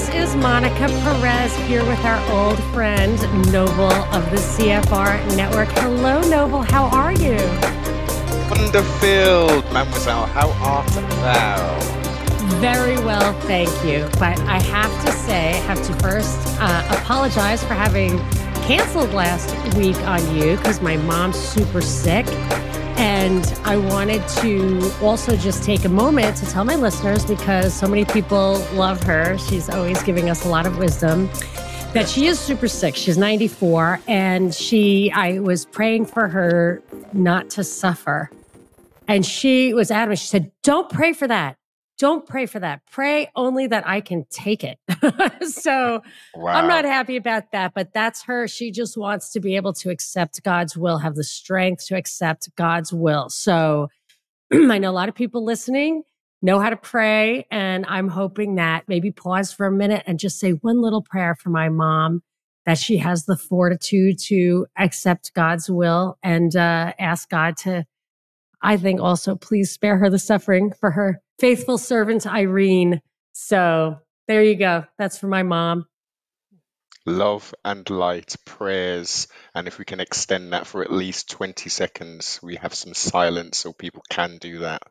This is Monica Perez here with our old friend Noble of the CFR Network. Hello, Noble. How are you? Wonderful, mademoiselle. How art thou? Very well, thank you. But I have to say, I have to first uh, apologize for having canceled last week on you because my mom's super sick. And I wanted to also just take a moment to tell my listeners because so many people love her. She's always giving us a lot of wisdom. That she is super sick. She's 94 and she I was praying for her not to suffer. And she was adamant. She said, "Don't pray for that don't pray for that. Pray only that I can take it. so wow. I'm not happy about that, but that's her. She just wants to be able to accept God's will, have the strength to accept God's will. So I know a lot of people listening know how to pray. And I'm hoping that maybe pause for a minute and just say one little prayer for my mom that she has the fortitude to accept God's will and uh, ask God to, I think, also please spare her the suffering for her faithful servant Irene. So there you go. That's for my mom. Love and light, prayers. And if we can extend that for at least 20 seconds, we have some silence so people can do that.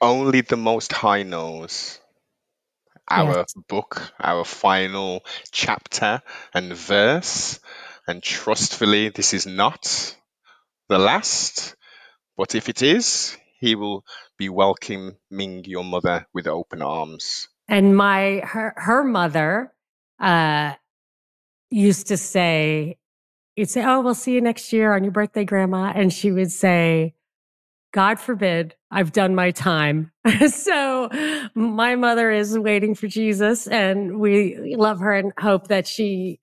Only the Most High knows our Yes. book, our final chapter and verse. And trustfully, this is not the last. But if it is, He will be welcoming your mother with open arms. And my her her mother uh used to say, you'd say, Oh, we'll see you next year on your birthday, grandma. And she would say, God forbid I've done my time. so my mother is waiting for Jesus and we love her and hope that she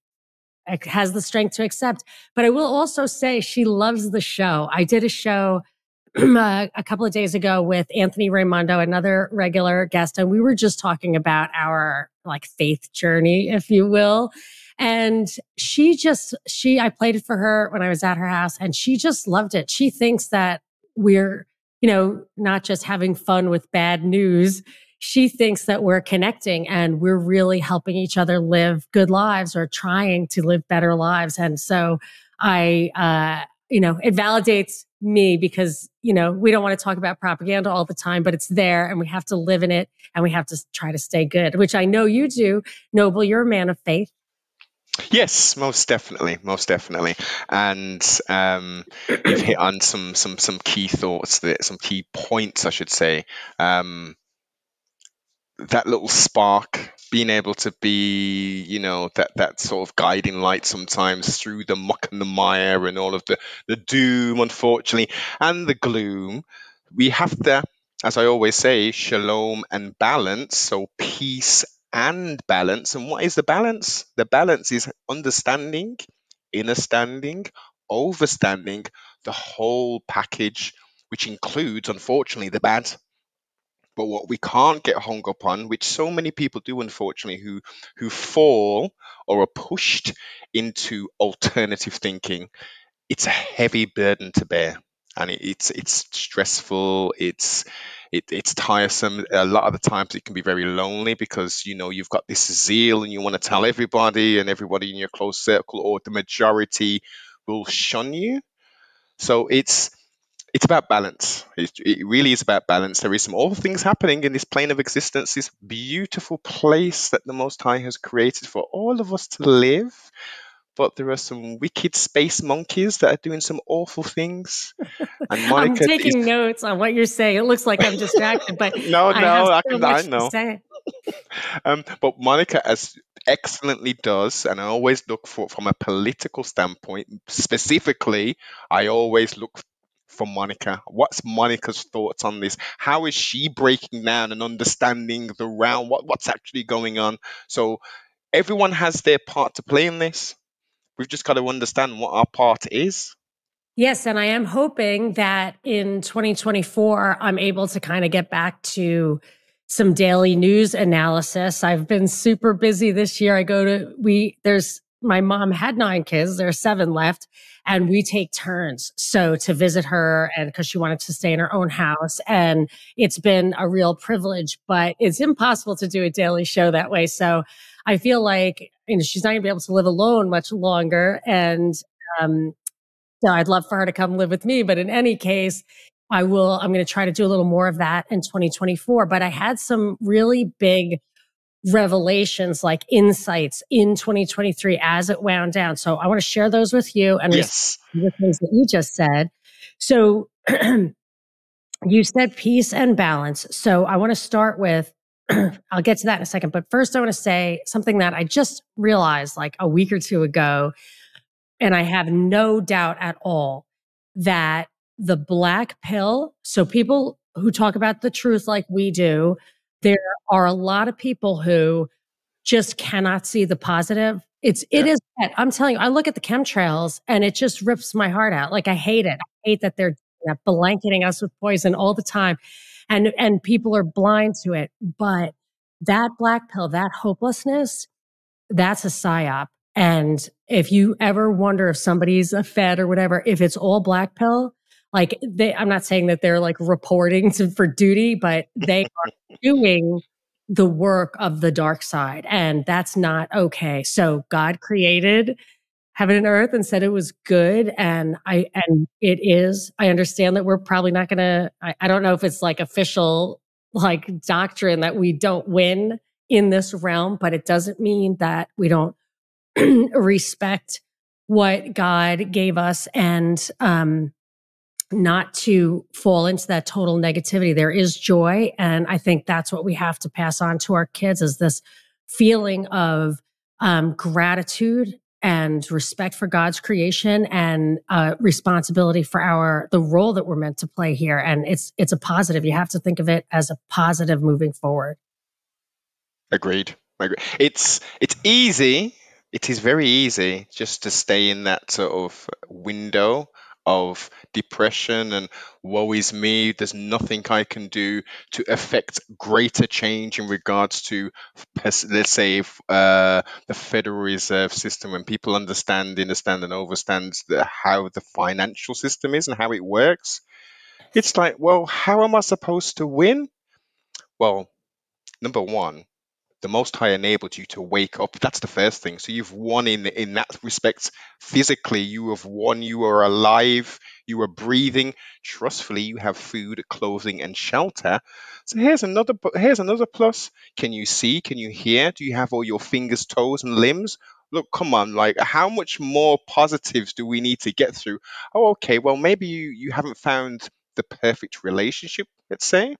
has the strength to accept. But I will also say she loves the show. I did a show uh, a couple of days ago with Anthony Raimondo, another regular guest, and we were just talking about our like faith journey, if you will. And she just, she, I played it for her when I was at her house and she just loved it. She thinks that we're, you know, not just having fun with bad news. She thinks that we're connecting and we're really helping each other live good lives or trying to live better lives. And so I, uh, you know, it validates me because, you know, we don't want to talk about propaganda all the time, but it's there and we have to live in it and we have to try to stay good, which I know you do. Noble, you're a man of faith. Yes, most definitely, most definitely, and um, you've hit on some some some key thoughts, that some key points, I should say. Um, that little spark, being able to be, you know, that that sort of guiding light sometimes through the muck and the mire and all of the the doom, unfortunately, and the gloom. We have to, as I always say, shalom and balance. So peace and balance. And what is the balance? The balance is understanding, understanding, overstanding, the whole package, which includes, unfortunately, the bad. But what we can't get hung up on, which so many people do, unfortunately, who who fall or are pushed into alternative thinking, it's a heavy burden to bear, and it, it's it's stressful. It's it, it's tiresome. A lot of the times it can be very lonely because you know you've got this zeal and you want to tell everybody, and everybody in your close circle or the majority will shun you. So it's it's about balance. It, it really is about balance. There is some awful things happening in this plane of existence, this beautiful place that the Most High has created for all of us to live but there are some wicked space monkeys that are doing some awful things. And Monica I'm taking is... notes on what you're saying. It looks like I'm distracted, but no, I no, I, can, I know. um, but Monica, as excellently does, and I always look for from a political standpoint. Specifically, I always look for Monica. What's Monica's thoughts on this? How is she breaking down and understanding the round? What what's actually going on? So everyone has their part to play in this. We've just got to understand what our part is. Yes, and I am hoping that in 2024 I'm able to kind of get back to some daily news analysis. I've been super busy this year. I go to, we, there's, my mom had nine kids, there are seven left, and we take turns. So to visit her and because she wanted to stay in her own house. And it's been a real privilege, but it's impossible to do a daily show that way. So I feel like, you know, she's not gonna be able to live alone much longer. And, um, so I'd love for her to come live with me. But in any case, I will, I'm going to try to do a little more of that in 2024. But I had some really big revelations, like insights in 2023 as it wound down. So I want to share those with you and yes. the things that you just said. So you said peace and balance. So I want to start with, I'll get to that in a second. But first, I want to say something that I just realized like a week or two ago. And I have no doubt at all that the black pill. So people who talk about the truth like we do, there are a lot of people who just cannot see the positive. It's it yeah. is. I'm telling you, I look at the chemtrails and it just rips my heart out. Like I hate it. I hate that they're blanketing us with poison all the time, and and people are blind to it. But that black pill, that hopelessness, that's a psyop. And if you ever wonder if somebody's a fed or whatever, if it's all black pill, like they i'm not saying that they're like reporting to, for duty but they are doing the work of the dark side and that's not okay so god created heaven and earth and said it was good and i and it is i understand that we're probably not gonna I, I don't know if it's like official like doctrine that we don't win in this realm but it doesn't mean that we don't respect what god gave us and um not to fall into that total negativity. There is joy. And I think that's what we have to pass on to our kids is this feeling of um, gratitude and respect for God's creation and uh, responsibility for our the role that we're meant to play here. And it's it's a positive. You have to think of it as a positive moving forward. Agreed. Agreed. It's it's easy. It is very easy just to stay in that sort of window of depression and woe is me. There's nothing I can do to affect greater change in regards to, let's say, uh, the Federal Reserve System. When people understand, understand, and understand the, how the financial system is and how it works, it's like, well, how am I supposed to win? Well, number one, the Most High enabled you to wake up. That's the first thing. So you've won in in that respect. Physically, you have won. You are alive. You are breathing. Trustfully, you have food, clothing, and shelter. So here's another here's another plus. Can you see? Can you hear? Do you have all your fingers, toes, and limbs? Look, come on, like how much more positives do we need to get through? Oh, okay. Well, maybe you you haven't found the perfect relationship. Let's say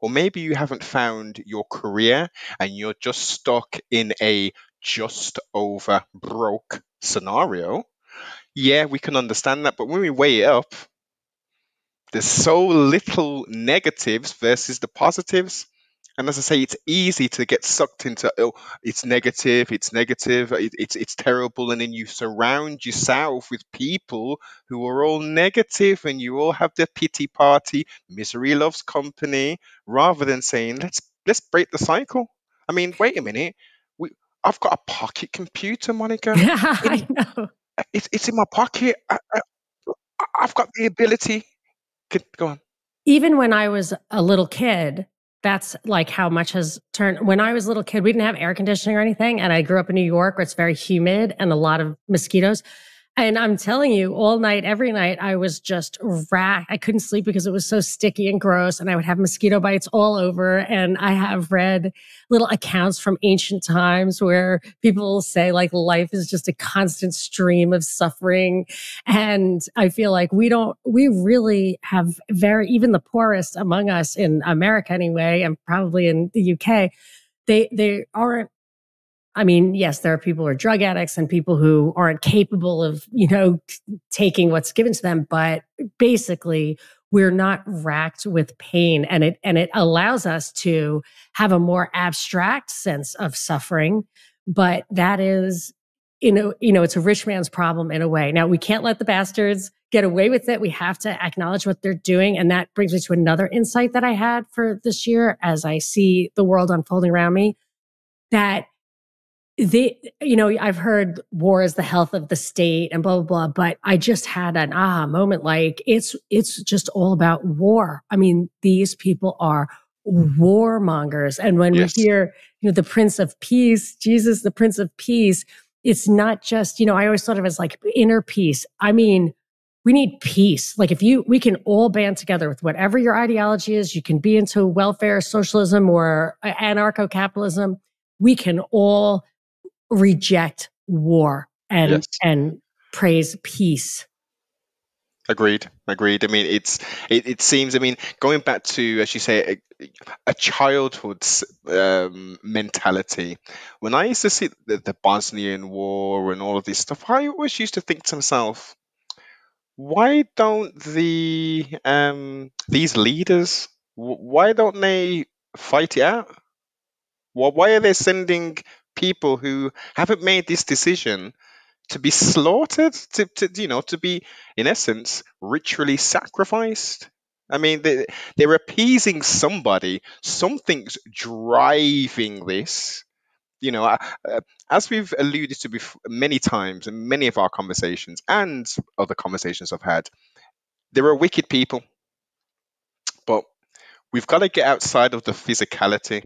or maybe you haven't found your career and you're just stuck in a just over broke scenario. Yeah, we can understand that. But when we weigh it up, there's so little negatives versus the positives. And as I say, it's easy to get sucked into oh, it's negative, it's negative, it, it's it's terrible, and then you surround yourself with people who are all negative, and you all have the pity party. Misery loves company, rather than saying let's let's break the cycle. I mean, wait a minute, we I've got a pocket computer, Monica. Yeah, I know. It's it's in my pocket. I, I, I've got the ability. Go on. Even when I was a little kid, that's like how much has turned. When I was a little kid, we didn't have air conditioning or anything. And I grew up in New York where it's very humid and a lot of mosquitoes. And I'm telling you, all night, every night, I was just racked. I couldn't sleep because it was so sticky and gross. And I would have mosquito bites all over. And I have read little accounts from ancient times where people say like life is just a constant stream of suffering. And I feel like we don't, we really have very, even the poorest among us in America anyway, and probably in the UK, they, they aren't I mean, yes, there are people who are drug addicts and people who aren't capable of, you know, taking what's given to them, but basically we're not racked with pain and it and it allows us to have a more abstract sense of suffering, but that is you know, you know, it's a rich man's problem in a way. Now we can't let the bastards get away with it. We have to acknowledge what they're doing. And that brings me to another insight that I had for this year as I see the world unfolding around me that they, you know, I've heard war is the health of the state and blah, blah, blah, but I just had an aha moment. Like it's, it's just all about war. I mean, these people are mm-hmm. warmongers. And when yes. we hear, you know, the Prince of Peace, Jesus, the Prince of Peace, it's not just, you know, I always thought of it as like inner peace. I mean, we need peace. Like if you, we can all band together with whatever your ideology is. You can be into welfare, socialism, or uh, anarcho capitalism. We can all reject war and yes. and praise peace. Agreed. Agreed. I mean, it's it, it seems. I mean, going back to as you say, a, a childhood um, mentality. When I used to see the, the Bosnian War and all of this stuff, I always used to think to myself, why don't the um, these leaders? Why don't they fight it out? Why are they sending people who haven't made this decision to be slaughtered, to, to you know, to be in essence ritually sacrificed. I mean, they, they're appeasing somebody. Something's driving this. You know, uh, as we've alluded to before, many times in many of our conversations and other conversations I've had, there are wicked people, but we've got to get outside of the physicality.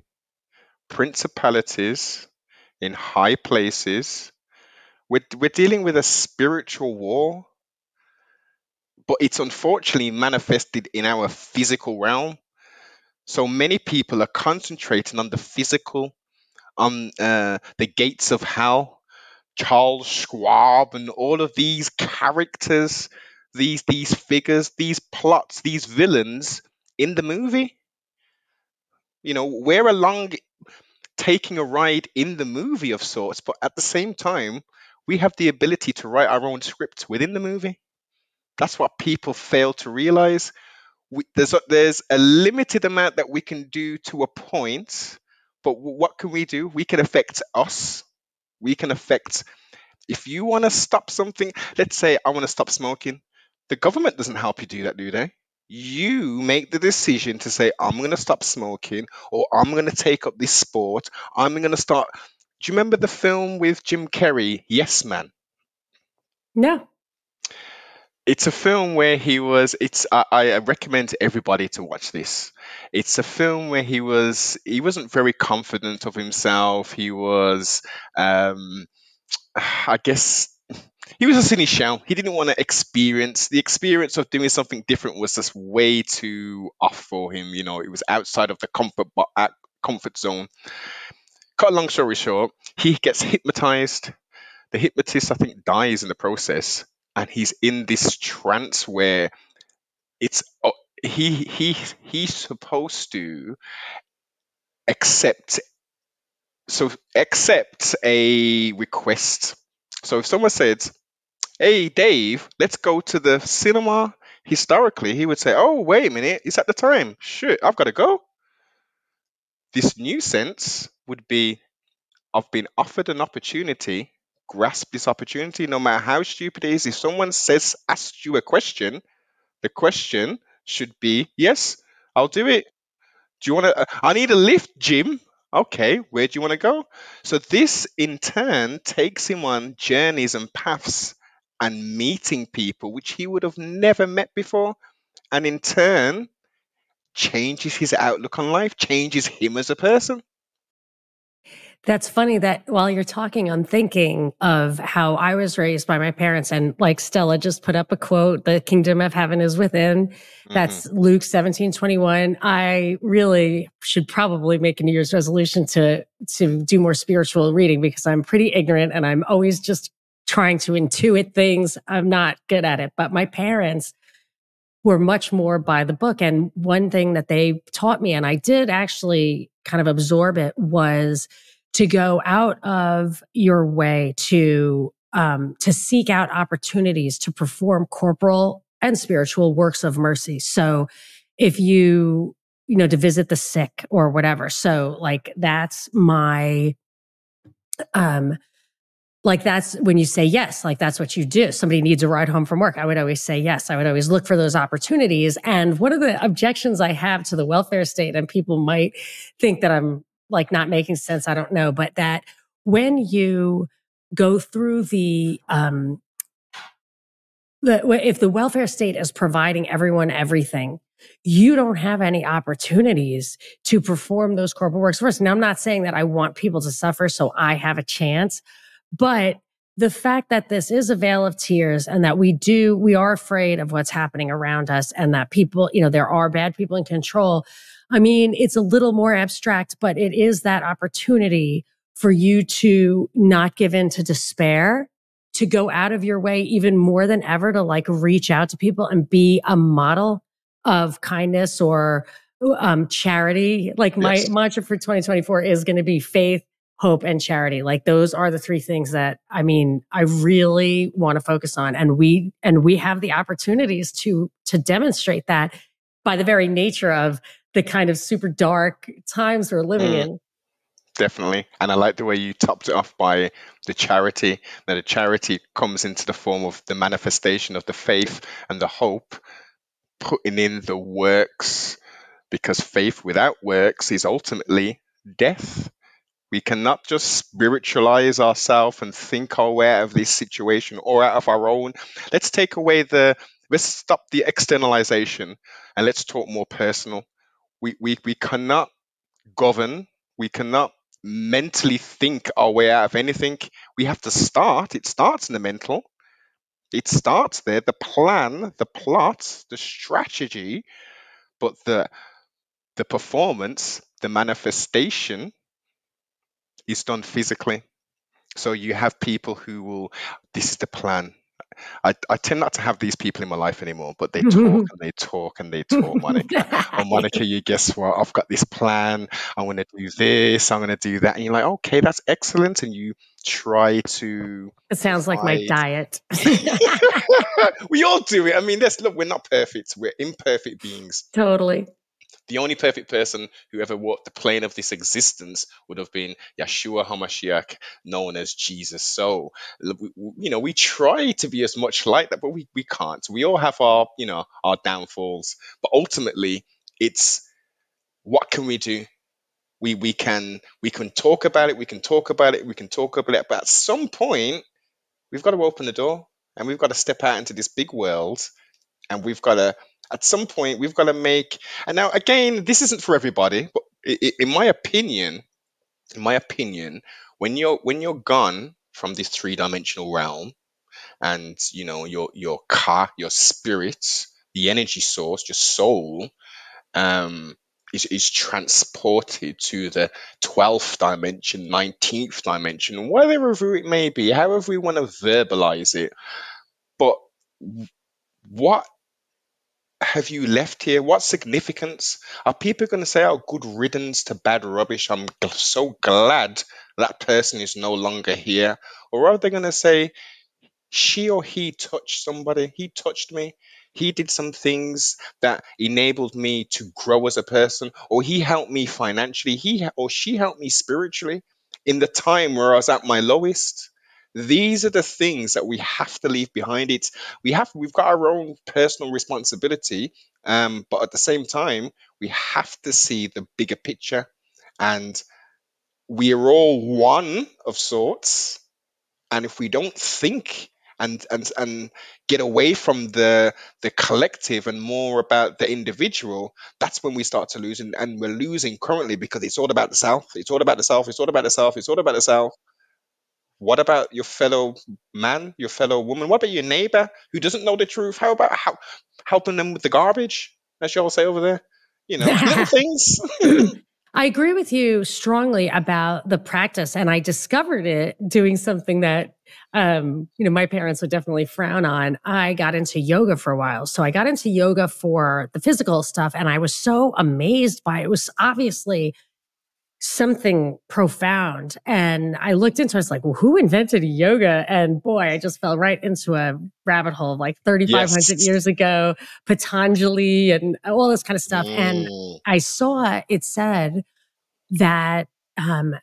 Principalities in high places we're, we're dealing with a spiritual war, but it's unfortunately manifested in our physical realm. So many people are concentrating on the physical, on uh, the gates of hell, Charles Schwab, and all of these characters, these these figures, these plots, these villains in the movie. You know, we're along taking a ride in the movie of sorts, but at the same time, we have the ability to write our own scripts within the movie. That's what people fail to realize. We, there's a, there's a limited amount that we can do to a point, but what can we do? We can affect us. We can affect. If you want to stop something, let's say I want to stop smoking. The government doesn't help you do that, do they? You make the decision to say, I'm going to stop smoking, or I'm going to take up this sport. I'm going to start do you remember the film with Jim Carrey, Yes Man? No. It's a film where he was. It's. I, I recommend everybody to watch this. It's a film where he was. He wasn't very confident of himself. He was. Um, I guess he was a silly shell. He didn't want to experience the experience of doing something different was just way too off for him. You know, it was outside of the comfort but bo- comfort zone cut a long story short, he gets hypnotized. The hypnotist, I think, dies in the process, and he's in this trance where it's uh, he he he's supposed to accept so accept a request. So if someone said, "Hey, Dave, let's go to the cinema," historically he would say, "Oh, wait a minute, it's at the time. Shit, I've got to go." This new sense would be I've been offered an opportunity, grasp this opportunity, no matter how stupid it is. If someone says, asks you a question, the question should be, yes, I'll do it. Do you want to? Uh, I need a lift, Jim. Okay, where do you want to go? So this in turn takes him on journeys and paths and meeting people which he would have never met before. And in turn, changes his outlook on life, changes him as a person. That's funny that while you're talking, I'm thinking of how I was raised by my parents. And like Stella just put up a quote, the kingdom of heaven is within. That's mm-hmm. Luke 17, 21. I really should probably make a New Year's resolution to, to do more spiritual reading because I'm pretty ignorant and I'm always just trying to intuit things. I'm not good at it. But my parents were much more by the book. And one thing that they taught me, and I did actually kind of absorb it, was to go out of your way to um, to seek out opportunities to perform corporal and spiritual works of mercy. So if you you know to visit the sick or whatever so like that's my um like that's when you say yes, like that's what you do. Somebody needs a ride home from work. I would always say yes. I would always look for those opportunities. And one of the objections I have to the welfare state, and people might think that I'm like not making sense, I don't know, but that when you go through the um the, if the welfare state is providing everyone everything, you don't have any opportunities to perform those corporal works first. Now, I'm not saying that I want people to suffer so I have a chance, but the fact that this is a vale of tears and that we do, we are afraid of what's happening around us and that people, you know, there are bad people in control. I mean, it's a little more abstract, but it is that opportunity for you to not give in to despair, to go out of your way even more than ever to like reach out to people and be a model of kindness or um, charity. Like my yes. mantra for 2024 is going to be faith, hope and charity like those are the three things that i mean i really want to focus on and we and we have the opportunities to to demonstrate that by the very nature of the kind of super dark times we're living mm, in definitely and i like the way you topped it off by the charity that a charity comes into the form of the manifestation of the faith and the hope putting in the works because faith without works is ultimately death we cannot just spiritualize ourselves and think our way out of this situation or out of our own. Let's take away the, let's stop the externalization and let's talk more personal. We, we, we cannot govern, we cannot mentally think our way out of anything. We have to start. It starts in the mental. It starts there. The plan, the plot, the strategy, but the the performance, the manifestation is done physically. So you have people who will, this is the plan. I, I tend not to have these people in my life anymore, but they mm-hmm. talk and they talk and they talk, Monica. oh, Monica, you guess what? I've got this plan. I'm going to do this. I'm going to do that. And you're like, okay, that's excellent. And you try to. It sounds like my diet. we all do it. I mean, let's look, we're not perfect. We're imperfect beings. Totally the only perfect person who ever walked the plane of this existence would have been Yeshua HaMashiach, known as Jesus. So, you know, we try to be as much like that, but we, we can't. We all have our, you know, our downfalls. But ultimately, it's what can we do? We we can we can talk about it, we can talk about it, we can talk about it, but at some point, we've got to open the door and we've got to step out into this big world and we've got to at some point we've got to make and now again this isn't for everybody but in my opinion in my opinion when you're when you're gone from this three-dimensional realm and you know your your car your spirit the energy source your soul um is, is transported to the 12th dimension 19th dimension whatever it may be however we want to verbalize it but what have you left here? What significance? Are people going to say, oh, good riddance to bad rubbish? I'm so glad that person is no longer here. Or are they going to say, she or he touched somebody? He touched me. He did some things that enabled me to grow as a person, or he helped me financially. He or she helped me spiritually in the time where I was at my lowest. These are the things that we have to leave behind. It we have we've got our own personal responsibility, um, but at the same time, we have to see the bigger picture, and we are all one of sorts. And if we don't think and and and get away from the the collective and more about the individual that's when we start to lose. And, and we're losing currently because it's all about the self. It's all about the self. It's all about the self. It's all about the self what about your fellow man, your fellow woman? What about your neighbor who doesn't know the truth? How about how, helping them with the garbage, as y'all say over there? You know, little things. I agree with you strongly about the practice, and I discovered it doing something that um, you know my parents would definitely frown on. I got into yoga for a while, so I got into yoga for the physical stuff, and I was so amazed by it. it was obviously something profound. And I looked into it, I was like, well, who invented yoga? And boy, I just fell right into a rabbit hole like 3,500 yes. years ago, Patanjali and all this kind of stuff. Mm. And I saw it said that um,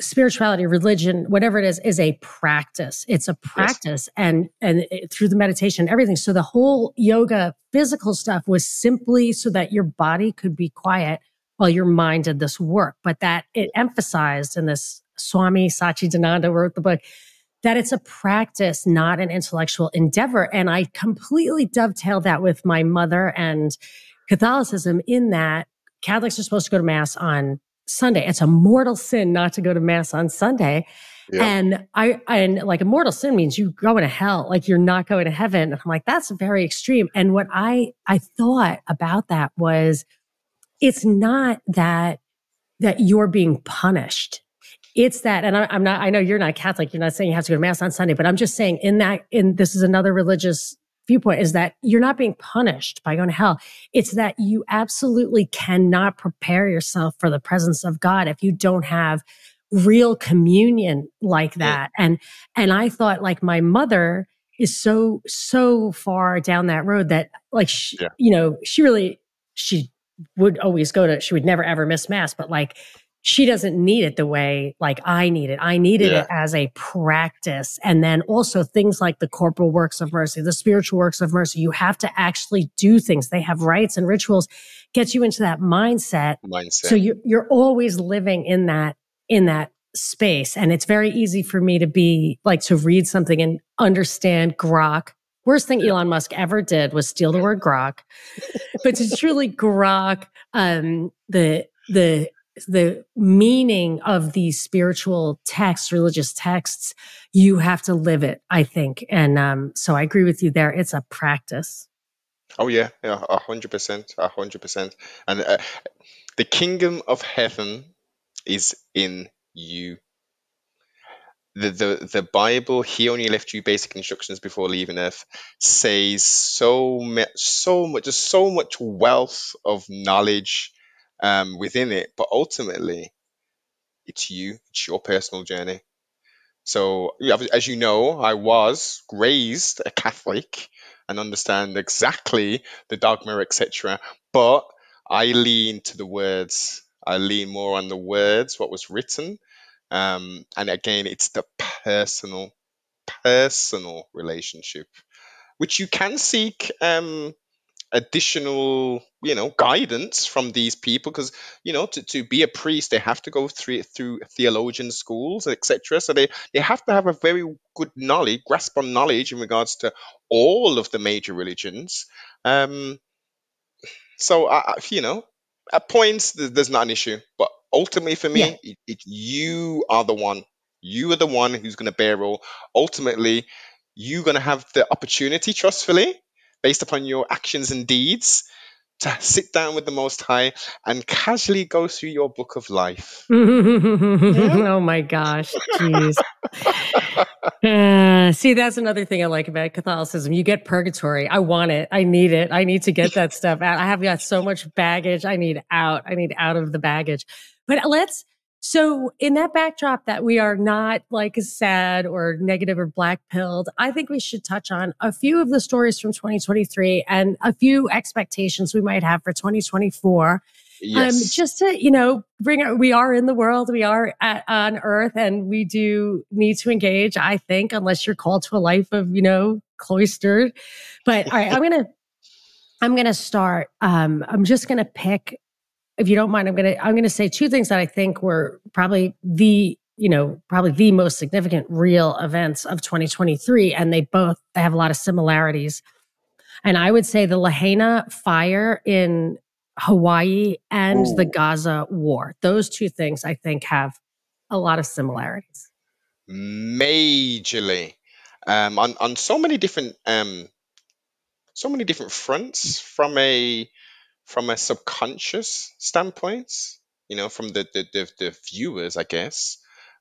spirituality, religion, whatever it is, is a practice. It's a practice, yes. and and it, through the meditation, everything. So the whole yoga, physical stuff was simply so that your body could be quiet while your mind did this work. But that it emphasized, in this Swami Satchidananda wrote the book that it's a practice, not an intellectual endeavor. And I completely dovetail that with my mother and Catholicism in that Catholics are supposed to go to mass on Sunday. It's a mortal sin not to go to mass on Sunday. Yeah. And I, and like a mortal sin means you go into hell, like you're not going to heaven. And I'm like, that's very extreme. And what I, I thought about that was it's not that, that you're being punished. It's that, and I, am not, I know you're not Catholic. You're not saying you have to go to mass on Sunday, but I'm just saying in that, in this is another religious viewpoint is that you're not being punished by going to hell. It's that you absolutely cannot prepare yourself for the presence of God if you don't have real communion like that. Yeah. And, and I thought like my mother is so, so far down that road that like, she, yeah. you know, she really, she would always go to, she would never ever miss mass, but like she doesn't need it the way like I need it. I needed yeah. it as a practice. And then also things like the corporal works of mercy, the spiritual works of mercy. You have to actually do things. They have rites and rituals, gets you into that mindset. Mindset. So you're, you're always living in that, in that space. And it's very easy for me to be like to read something and understand grok. Worst thing Elon Musk ever did was steal the word grok, but to truly grok um, the the the meaning of these spiritual texts, religious texts, you have to live it, I think. And um, so I agree with you there. It's a practice. Oh yeah, yeah, a hundred percent, a hundred percent. And uh, the kingdom of heaven is in you. The, the the Bible, he only left you basic instructions before leaving Earth, says so much, so much, just so much wealth of knowledge um, within it. But ultimately, it's you, it's your personal journey. So, as you know, I was raised a Catholic and understand exactly the dogma, etc. But I lean to the words. I lean more on the words, what was written. Um, and again, it's the personal, personal relationship, which you can seek um, additional you know guidance from these people because you know to, to be a priest they have to go through through theologian schools etc so they they have to have a very good knowledge grasp on knowledge in regards to all of the major religions. Um so I, you know at points there's not an issue but ultimately for me yeah. it, it, you are the one you are the one who's going to bear all ultimately you're going to have the opportunity trustfully based upon your actions and deeds to sit down with the Most High and casually go through your book of life. yeah? Oh my gosh, jeez. uh, see, that's another thing I like about Catholicism. You get purgatory. I want it. I need it. I need to get that stuff out. I have got so much baggage. I need out. I need out of the baggage. But let's so, in that backdrop that we are not like sad or negative or black pilled, I think we should touch on a few of the stories from 2023 and a few expectations we might have for 2024. Um, yes. Um, just to, you know, bring we are in the world, we are at, on earth, and we do need to engage, I think, unless you're called to a life of, you know, cloistered. But all right, I'm going to, I'm to start. Um, I'm just going to pick if you don't mind, I'm gonna I'm gonna say two things that I think were probably the you know probably the most significant real events of 2023, and they both they have a lot of similarities. And I would say the Lahaina fire in Hawaii and Ooh. the Gaza war; those two things I think have a lot of similarities. Majorly, um, on on so many different um, so many different fronts from a from a subconscious standpoint, you know, from the the, the, the viewers, I guess,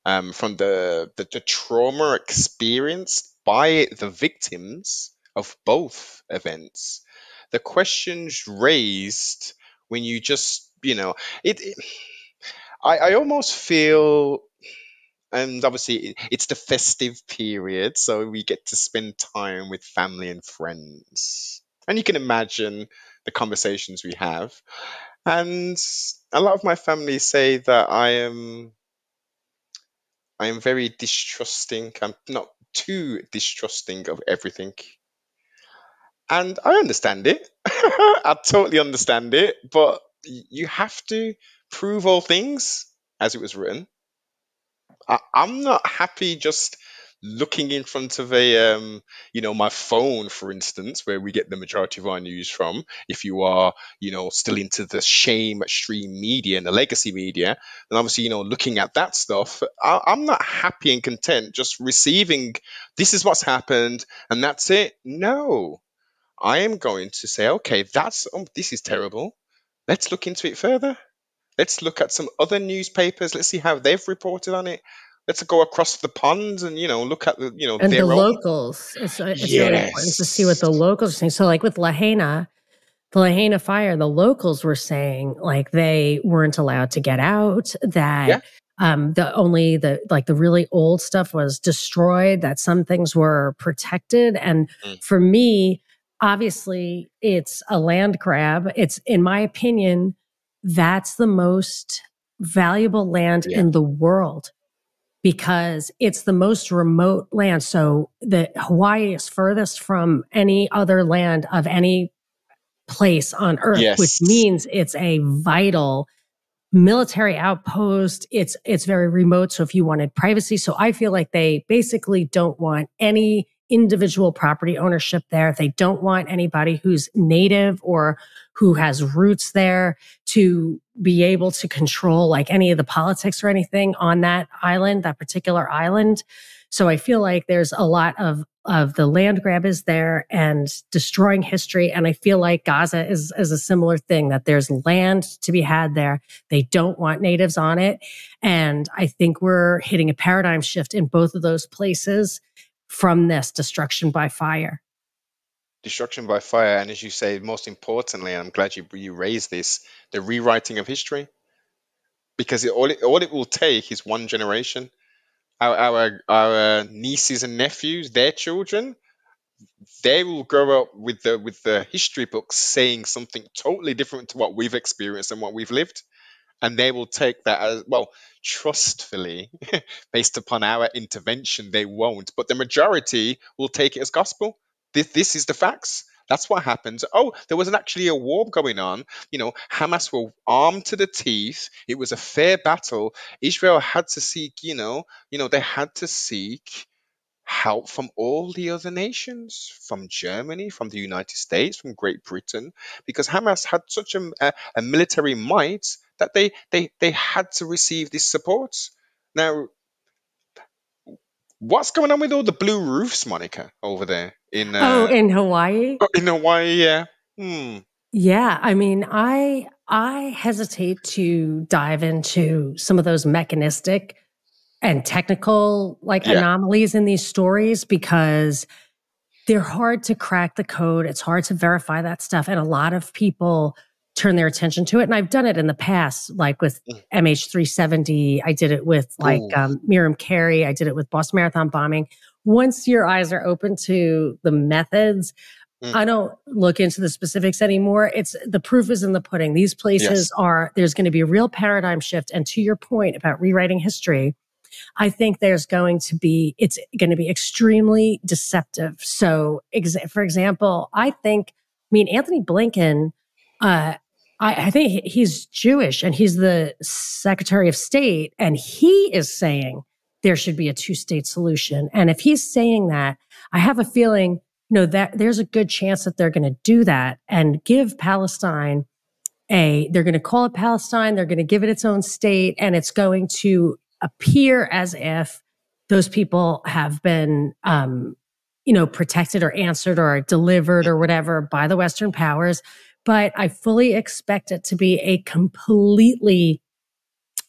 um, from the, the the trauma experienced by the victims of both events, the questions raised when you just, you know, it. it I, I almost feel and obviously it's the festive period so we get to spend time with family and friends and you can imagine the conversations we have. And a lot of my family say that I am I am very distrusting. I'm not too distrusting of everything. And I understand it. I totally understand it. But you have to prove all things as it was written. I, I'm not happy just looking in front of a um, you know my phone for instance where we get the majority of our news from. If you are you know still into the shame stream media and the legacy media then obviously you know looking at that stuff I, i'm not happy and content just receiving this is what's happened and that's it. No. I am going to say okay that's oh, this is terrible. Let's look into it further. Let's look at some other newspapers. Let's see how they've reported on it let's go across the pond and you know look at the you know and the locals. It's, uh, it's really important to see what the locals are saying. So, like with Lahaina, the Lahaina fire, the locals were saying like they weren't allowed to get out. That yeah um, the only the like the really old stuff was destroyed. That some things were protected. And Mm. for me, obviously, it's a land grab. It's in my opinion, that's the most valuable land yeah in the world because it's the most remote land. So the Hawaii is furthest from any other land of any place on earth, which means it's a vital military outpost. It's it's very remote. So if you wanted privacy, so I feel like they basically don't want any individual property ownership there. They don't want anybody who's native or who has roots there to be able to control like any of the politics or anything on that island, that particular island. So I feel like there's a lot of of the land grab is there and destroying history. And I feel like Gaza is is a similar thing that there's land to be had there. They don't want natives on it. And I think we're hitting a paradigm shift in both of those places from this destruction by fire. destruction by fire and as you say most importantly and i'm glad you you raised this the rewriting of history. Because it, all, it, all it will take is one generation. Our, our our nieces and nephews their children they will grow up with the with the history books saying something totally different to what we've experienced and what we've lived and they will take that as well trustfully based upon our intervention they won't. But the majority will take it as gospel. This, this is the facts. That's what happens. Oh there wasn't actually a war going on. You know hamas were armed to the teeth. It was a fair battle. Israel had to seek you know you know they had to seek help from all the other nations, from Germany, from the United States, from Great Britain, because Hamas had such a, a, a military might that they, they, they had to receive this support. Now, what's going on with all the blue roofs, Monica, over there in Oh, uh, in Hawaii? oh, in Hawaii? Yeah. Hmm. Yeah, I mean, I I hesitate to dive into some of those mechanistic and technical like Yeah. anomalies in these stories because they're hard to crack the code. It's hard to verify that stuff and a lot of people turn their attention to it and I've done it in the past like with Mm. MH370, I did it with like Ooh. um, Miriam Carey, I did it with Boston Marathon bombing. Once your eyes are open to the methods, Mm. I don't look into the specifics anymore. It's the proof is in the pudding. These places Yes. are, there's going to be a real paradigm shift. And to your point about rewriting history, I think there's going to be, it's going to be extremely deceptive. So, ex- for example, I think, I mean, Antony Blinken, uh, I, I think he's Jewish and he's the Secretary of State, and he is saying there should be a two state solution. And if he's saying that, I have a feeling, you know, that there's a good chance that they're going to do that and give Palestine a, they're going to call it Palestine, they're going to give it its own state, and it's going to appear as if those people have been, um, you know, protected or answered or delivered or whatever by the Western powers. But I fully expect it to be a completely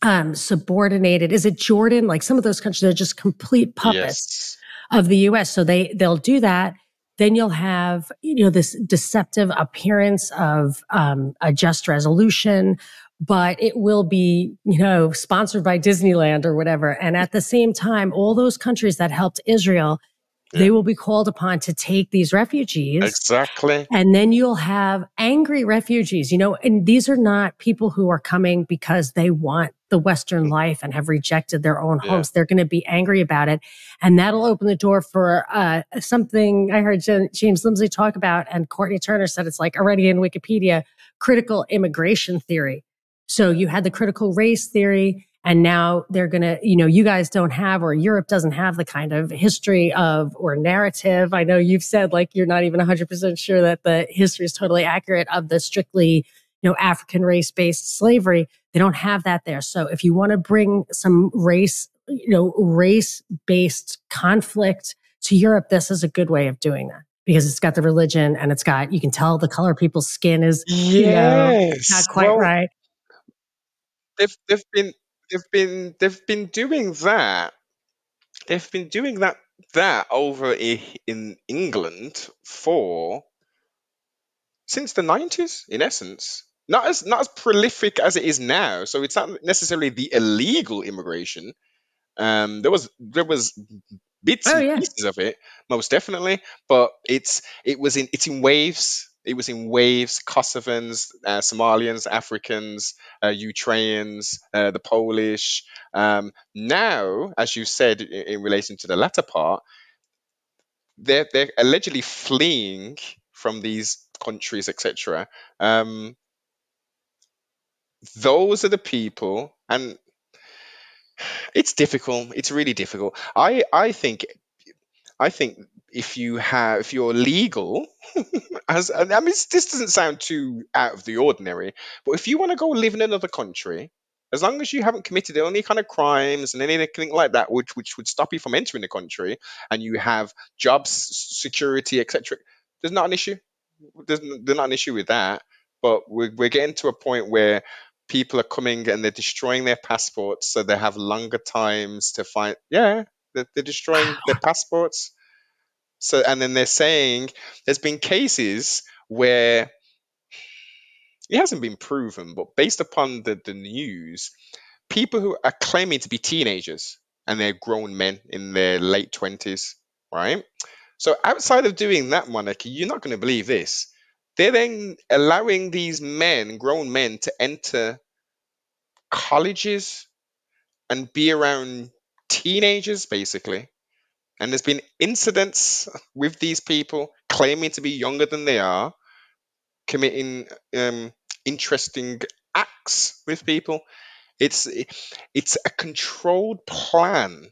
um, subordinated. Is it Jordan? Like some of those countries, they're just complete puppets Yes. of the US. So they they'll do that. Then you'll have you know this deceptive appearance of um, a just resolution, but it will be you know sponsored by Disneyland or whatever. And at the same time, all those countries that helped Israel, Yeah. they will be called upon to take these refugees. Exactly. And then you'll have angry refugees, you know, and these are not people who are coming because they want the Western life and have rejected their own homes. Yeah. They're going to be angry about it. And that'll open the door for uh, something I heard James Lindsay talk about, and Courtney Turner said it's like already in Wikipedia critical immigration theory. So you had the critical race theory. And now they're going to, you know, you guys don't have, or Europe doesn't have the kind of history of or narrative. I know you've said like you're not even 100% sure that the history is totally accurate of the strictly you know, African race based slavery. They don't have that there. So if you want to bring some race, you know, race based conflict to Europe, this is a good way of doing that because it's got the religion and it's got, you can tell the color people's skin is, yes. you know, not quite well, right. They've, they've been, they've been, they've been doing that. They've been doing that, that over in England for since the 90s in essence not as not as prolific as it is now. So it's not necessarily the illegal immigration. Um, there was there was bits oh, and yeah. pieces of it, most definitely, but it's it was in it's in waves. It was in waves. Kosovans, uh, Somalians, Africans, uh, Ukrainians, uh, the Polish. Um, now, as you said in, in relation to the latter part, they're they're allegedly fleeing from these countries, etc. Um, those are the people and it's difficult it's really difficult i i think i think if you have if you're legal as i mean this doesn't sound too out of the ordinary but if you want to go live in another country as long as you haven't committed any kind of crimes and anything like that which which would stop you from entering the country and you have jobs security etc there's not an issue. There's, there's not an issue with that but we're, we're getting to a point where people are coming and they're destroying their passports so they have longer times to find yeah they're, they're destroying their passports so and then they're saying there's been cases where it hasn't been proven but based upon the, the news people who are claiming to be teenagers and they're grown men in their late 20s right so outside of doing that Monica you're not going to believe this they're then allowing these men, grown men, to enter colleges and be around teenagers, basically. And there's been incidents with these people claiming to be younger than they are, committing um, interesting acts with people. It's it's a controlled plan.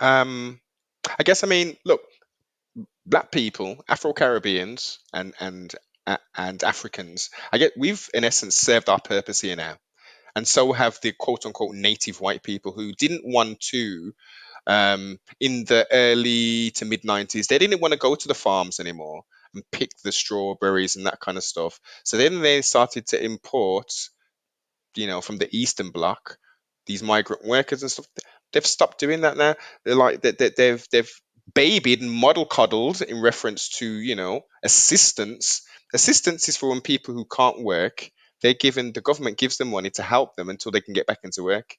Um, I guess I mean, look, black people, Afro Caribbeans, and and and Africans. I get we've in essence served our purpose here now, and so have the quote unquote native white people who didn't want to. Um, in the early to mid 90s, they didn't want to go to the farms anymore and pick the strawberries and that kind of stuff. So then they started to import, you know, from the Eastern Bloc, these migrant workers and stuff. They've stopped doing that now. They're like they, they, they've they've babied and model coddled in reference to you know assistance assistance is for when people who can't work they're given the government gives them money to help them until they can get back into work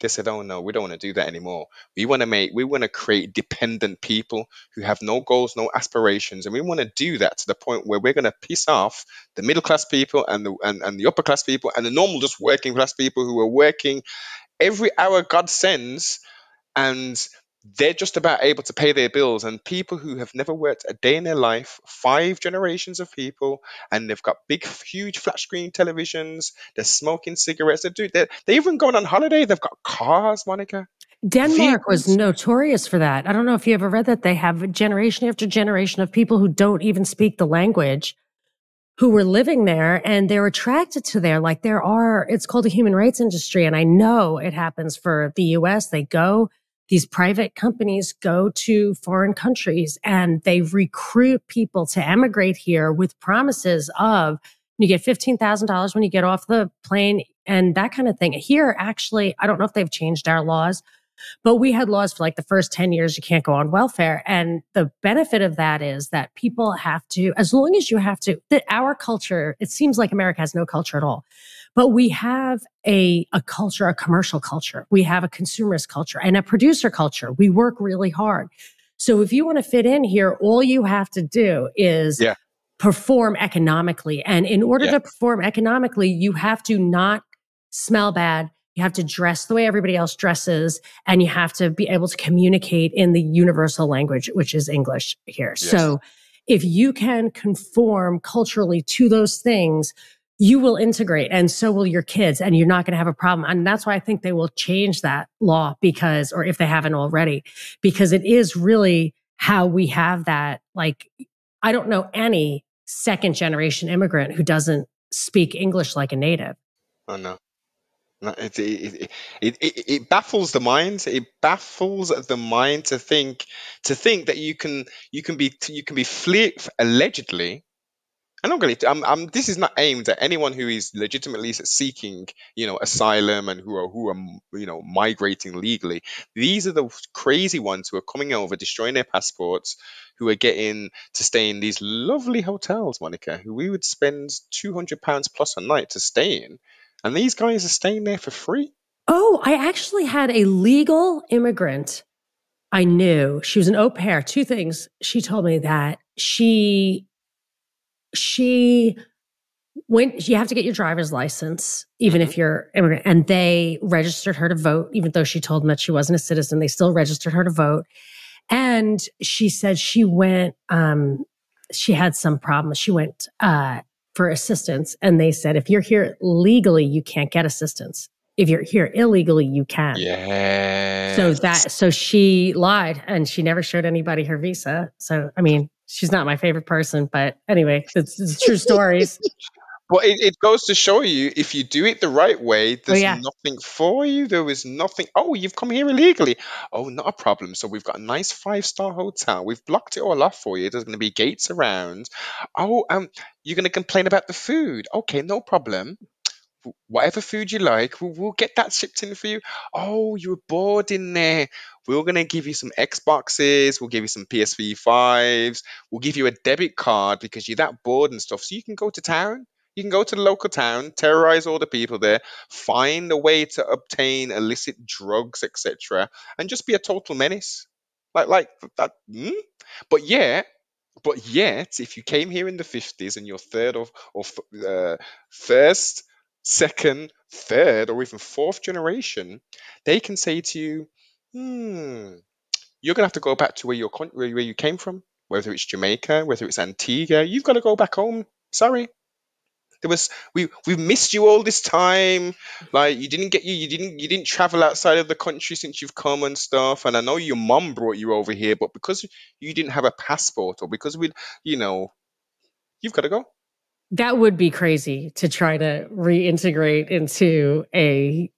they said oh no we don't want to do that anymore. We want to make we want to create dependent people who have no goals no aspirations and we want to do that to the point where we're going to piss off the middle class people and the and, and the upper class people and the normal just working class people who are working every hour god sends and they're just about able to pay their bills and people who have never worked a day in their life five generations of people and they've got big huge flat screen televisions they're smoking cigarettes they do they're, they're even going on holiday they've got cars monica Denmark was notorious for that. I don't know if you ever read that. They have generation after generation of people who don't even speak the language who were living there and they're attracted to there. Like there are, it's called a human rights industry. And I know it happens for the US. They go these private companies go to foreign countries and they recruit people to emigrate here with promises of you get $15,000 when you get off the plane and that kind of thing. Here, actually, I don't know if they've changed our laws, but we had laws for like the first 10 years you can't go on welfare. And the benefit of that is that people have to, as long as you have to, that our culture, it seems like America has no culture at all. But we have a, a culture, a commercial culture. We have a consumerist culture and a producer culture. We work really hard. So if you want to fit in here, all you have to do is yeah. perform economically. And in order yeah. to perform economically, you have to not smell bad, you have to dress the way everybody else dresses, and you have to be able to communicate in the universal language, which is English here. Yes. So if you can conform culturally to those things, you will integrate and so will your kids and you're not going to have a problem. And that's why I think they will change that law because, or if they haven't already, because it is really how we have that. Like, I don't know any second generation immigrant who doesn't speak English like a native. Oh, no. No, it, it, it, it, it baffles the mind. It baffles the mind to think to think that you can you can be you can be fle- allegedly I'm not going to, I'm, I'm, this is not aimed at anyone who is legitimately seeking, you know, asylum and who are, who are, you know, migrating legally. These are the crazy ones who are coming over, destroying their passports, who are getting to stay in these lovely hotels, Monica, who we would spend £200 plus a night to stay in. And these guys are staying there for free. Oh, I actually had a legal immigrant I knew. She was an au pair. Two things. She told me that she she went you have to get your driver's license even if mm-hmm. you're immigrant and they registered her to vote even though she told them that she wasn't a citizen they still registered her to vote. And she said she went um she had some problems. She went uh for assistance and they said if you're here legally you can't get assistance. If you're here illegally you can. Yeah so that so she lied and she never showed anybody her visa. So i mean she's not my favorite person, but anyway, it's, it's true stories. Well, it, it, goes to show you if you do it the right way, there's oh, yeah. nothing for you. There is nothing. Oh, you've come here illegally. Oh, not a problem. So we've got a nice five star hotel. We've blocked it all off for you. There's going to be gates around. Oh, um, you're going to complain about the food. Okay, no problem whatever food you like, we'll, we'll get that shipped in for you. Oh, you were bored in there. We're going to give you some Xboxes. We'll give you some PSV 5s. We'll give you a debit card because you're that bored and stuff. So you can go to town. You can go to the local town, terrorize all the people there, find a way to obtain illicit drugs, etc., and just be a total menace. Like, like that. Hmm? But yeah, but yet, if you came here in the 50s and you're third or, or uh, first second, third, or even fourth generation, they can say to you, hmm, you're going to have to go back to where, you're, where you came from, whether it's Jamaica, whether it's Antigua, you've got to go back home. Sorry. There was we we've missed you all this time. Like you didn't get you you didn't you didn't travel outside of the country since you've come and stuff. And I know your mom brought you over here, but because you didn't have a passport or because we you know, you've got to go that would be crazy to try to reintegrate into a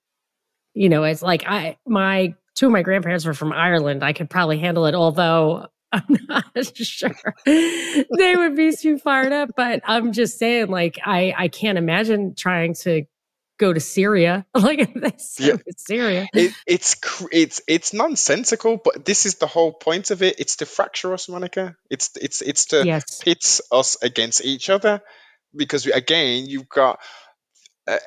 you know it's like i my two of my grandparents were from ireland i could probably handle it although i'm not sure they would be too fired up but i'm just saying like i i can't imagine trying to go to Syria. Like yeah. Syria. It, it's it's it's nonsensical, but this is the whole point of it. It's to fracture us, Monica. It's it's it's to yes. pit us against each other because again, you've got. Uh,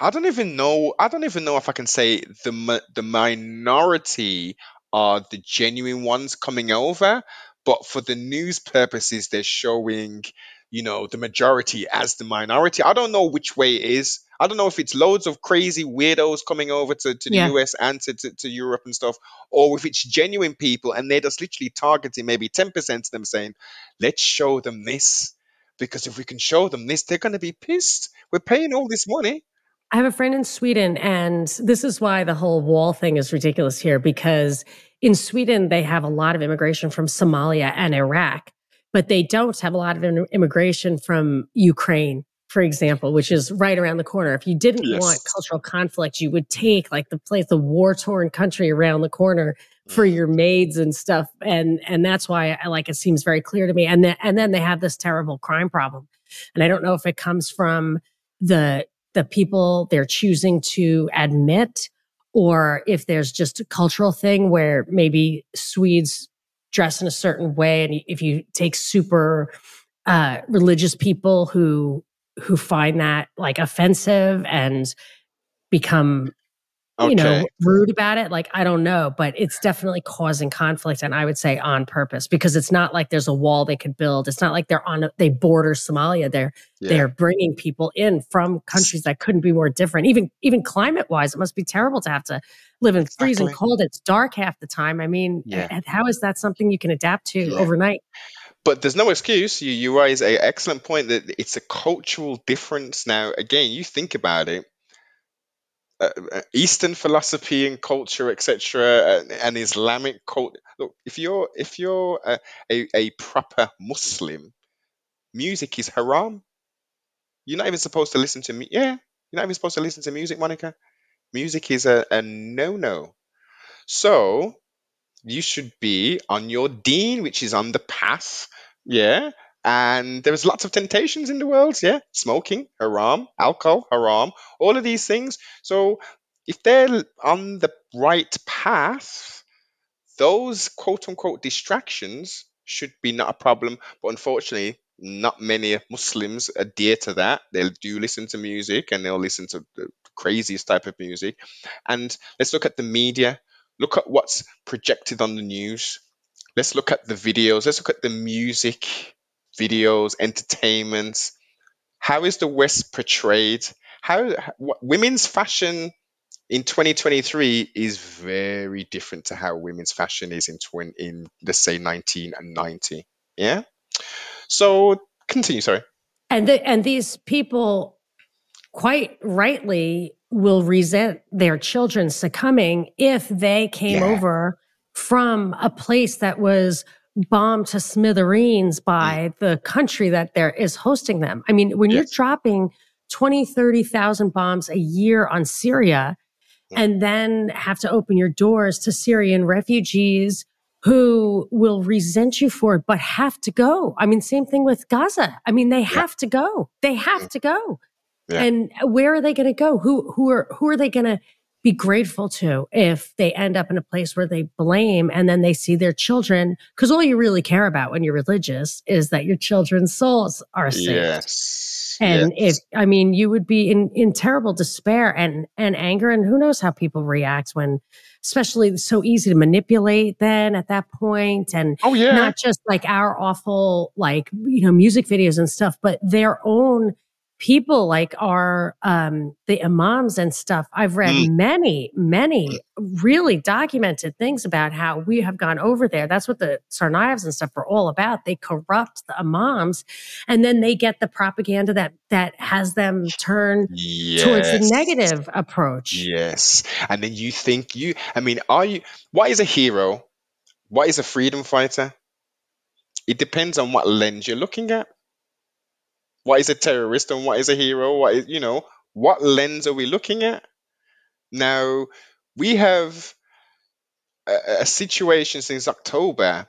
I don't even know. I don't even know if I can say the the minority are the genuine ones coming over, but for the news purposes, they're showing, you know, the majority as the minority. I don't know which way it is. I don't know if it's loads of crazy weirdos coming over to, to the yeah. US and to, to, to, Europe and stuff, or if it's genuine people and they're just literally targeting maybe 10% of them saying, let's show them this because if we can show them this, they're going to be pissed. We're paying all this money. I have a friend in Sweden, and this is why the whole wall thing is ridiculous here because in Sweden, they have a lot of immigration from Somalia and Iraq, but they don't have a lot of immigration from Ukraine, for example, which is right around the corner. If you didn't yes. want cultural conflict, you would take like the place, the war torn country around the corner for mm. your maids and stuff and and that's why I like it seems very clear to me and then and then they have this terrible crime problem and I don't know if it comes from the the people they're choosing to admit or if there's just a cultural thing where maybe Swedes dress in a certain way and if you take super uh, religious people who who find that like offensive and become okay. you know, rude about it. Like, I don't know, but it's definitely causing conflict. And I would say on purpose because it's not like there's a wall they could build. It's not like they're on, a, they border Somalia. They're, yeah. they're bringing people in from countries that couldn't be more different. Even, even climate wise, it must be terrible to have to live in exactly. freezing cold. It's dark half the time. I mean, yeah. how is that something you can adapt to yeah. overnight? but there's no excuse. You, you raise a excellent point that it's a cultural difference. Now, again, you think about it. Uh, uh Eastern philosophy and culture, etc., and, and, Islamic culture. Look, if you're if you're a, a, a, proper Muslim, music is haram. You're not even supposed to listen to me. Yeah, you're not even supposed to listen to music, Monica. Music is a, a no no. So you should be on your deen, which is on the path yeah. And there's lots of temptations in the world. Yeah. Smoking, haram, alcohol, haram, all of these things. So if they're on the right path, those quote unquote distractions should be not a problem. But unfortunately, not many Muslims adhere to that. They do listen to music and they'll listen to the craziest type of music. And let's look at the media. Look at what's projected on the news let's look at the videos. Let's look at the music, videos, entertainments. How is the West portrayed? How what, women's fashion in 2023 is very different to how women's fashion is in 20, in let's say 1990. Yeah. So continue. Sorry. And the, and these people, quite rightly, will resent their children succumbing if they came yeah. over from a place that was bombed to smithereens by mm. the country that there is hosting them. I mean, when yes. you're dropping 20, 30,000 bombs a year on Syria mm. and then have to open your doors to Syrian refugees who will resent you for it, but have to go. I mean, same thing with Gaza. I mean, they yeah. have to go. They have mm. to go. Yeah. And where are they going to go? Who who are who are they going to be grateful to if they end up in a place where they blame and then they see their children because all you really care about when you're religious is that your children's souls are saved. Yes. And yes. if i mean you would be in in terrible despair and and anger and who knows how people react when especially so easy to manipulate then at that point and oh yeah. not just like our awful like you know music videos and stuff but their own people like our um the imams and stuff i've read mm. many many really documented things about how we have gone over there. That's what the Tsarnaevs and stuff are all about. They corrupt the imams and then they get the propaganda that that has them turn yes. towards the negative approach. Yes. And then you think you i mean are you what is a hero what is a freedom fighter? It depends on what lens you're looking at what is a terrorist and what is a hero? What is, you know, what lens are we looking at? Now, we have a, a situation since October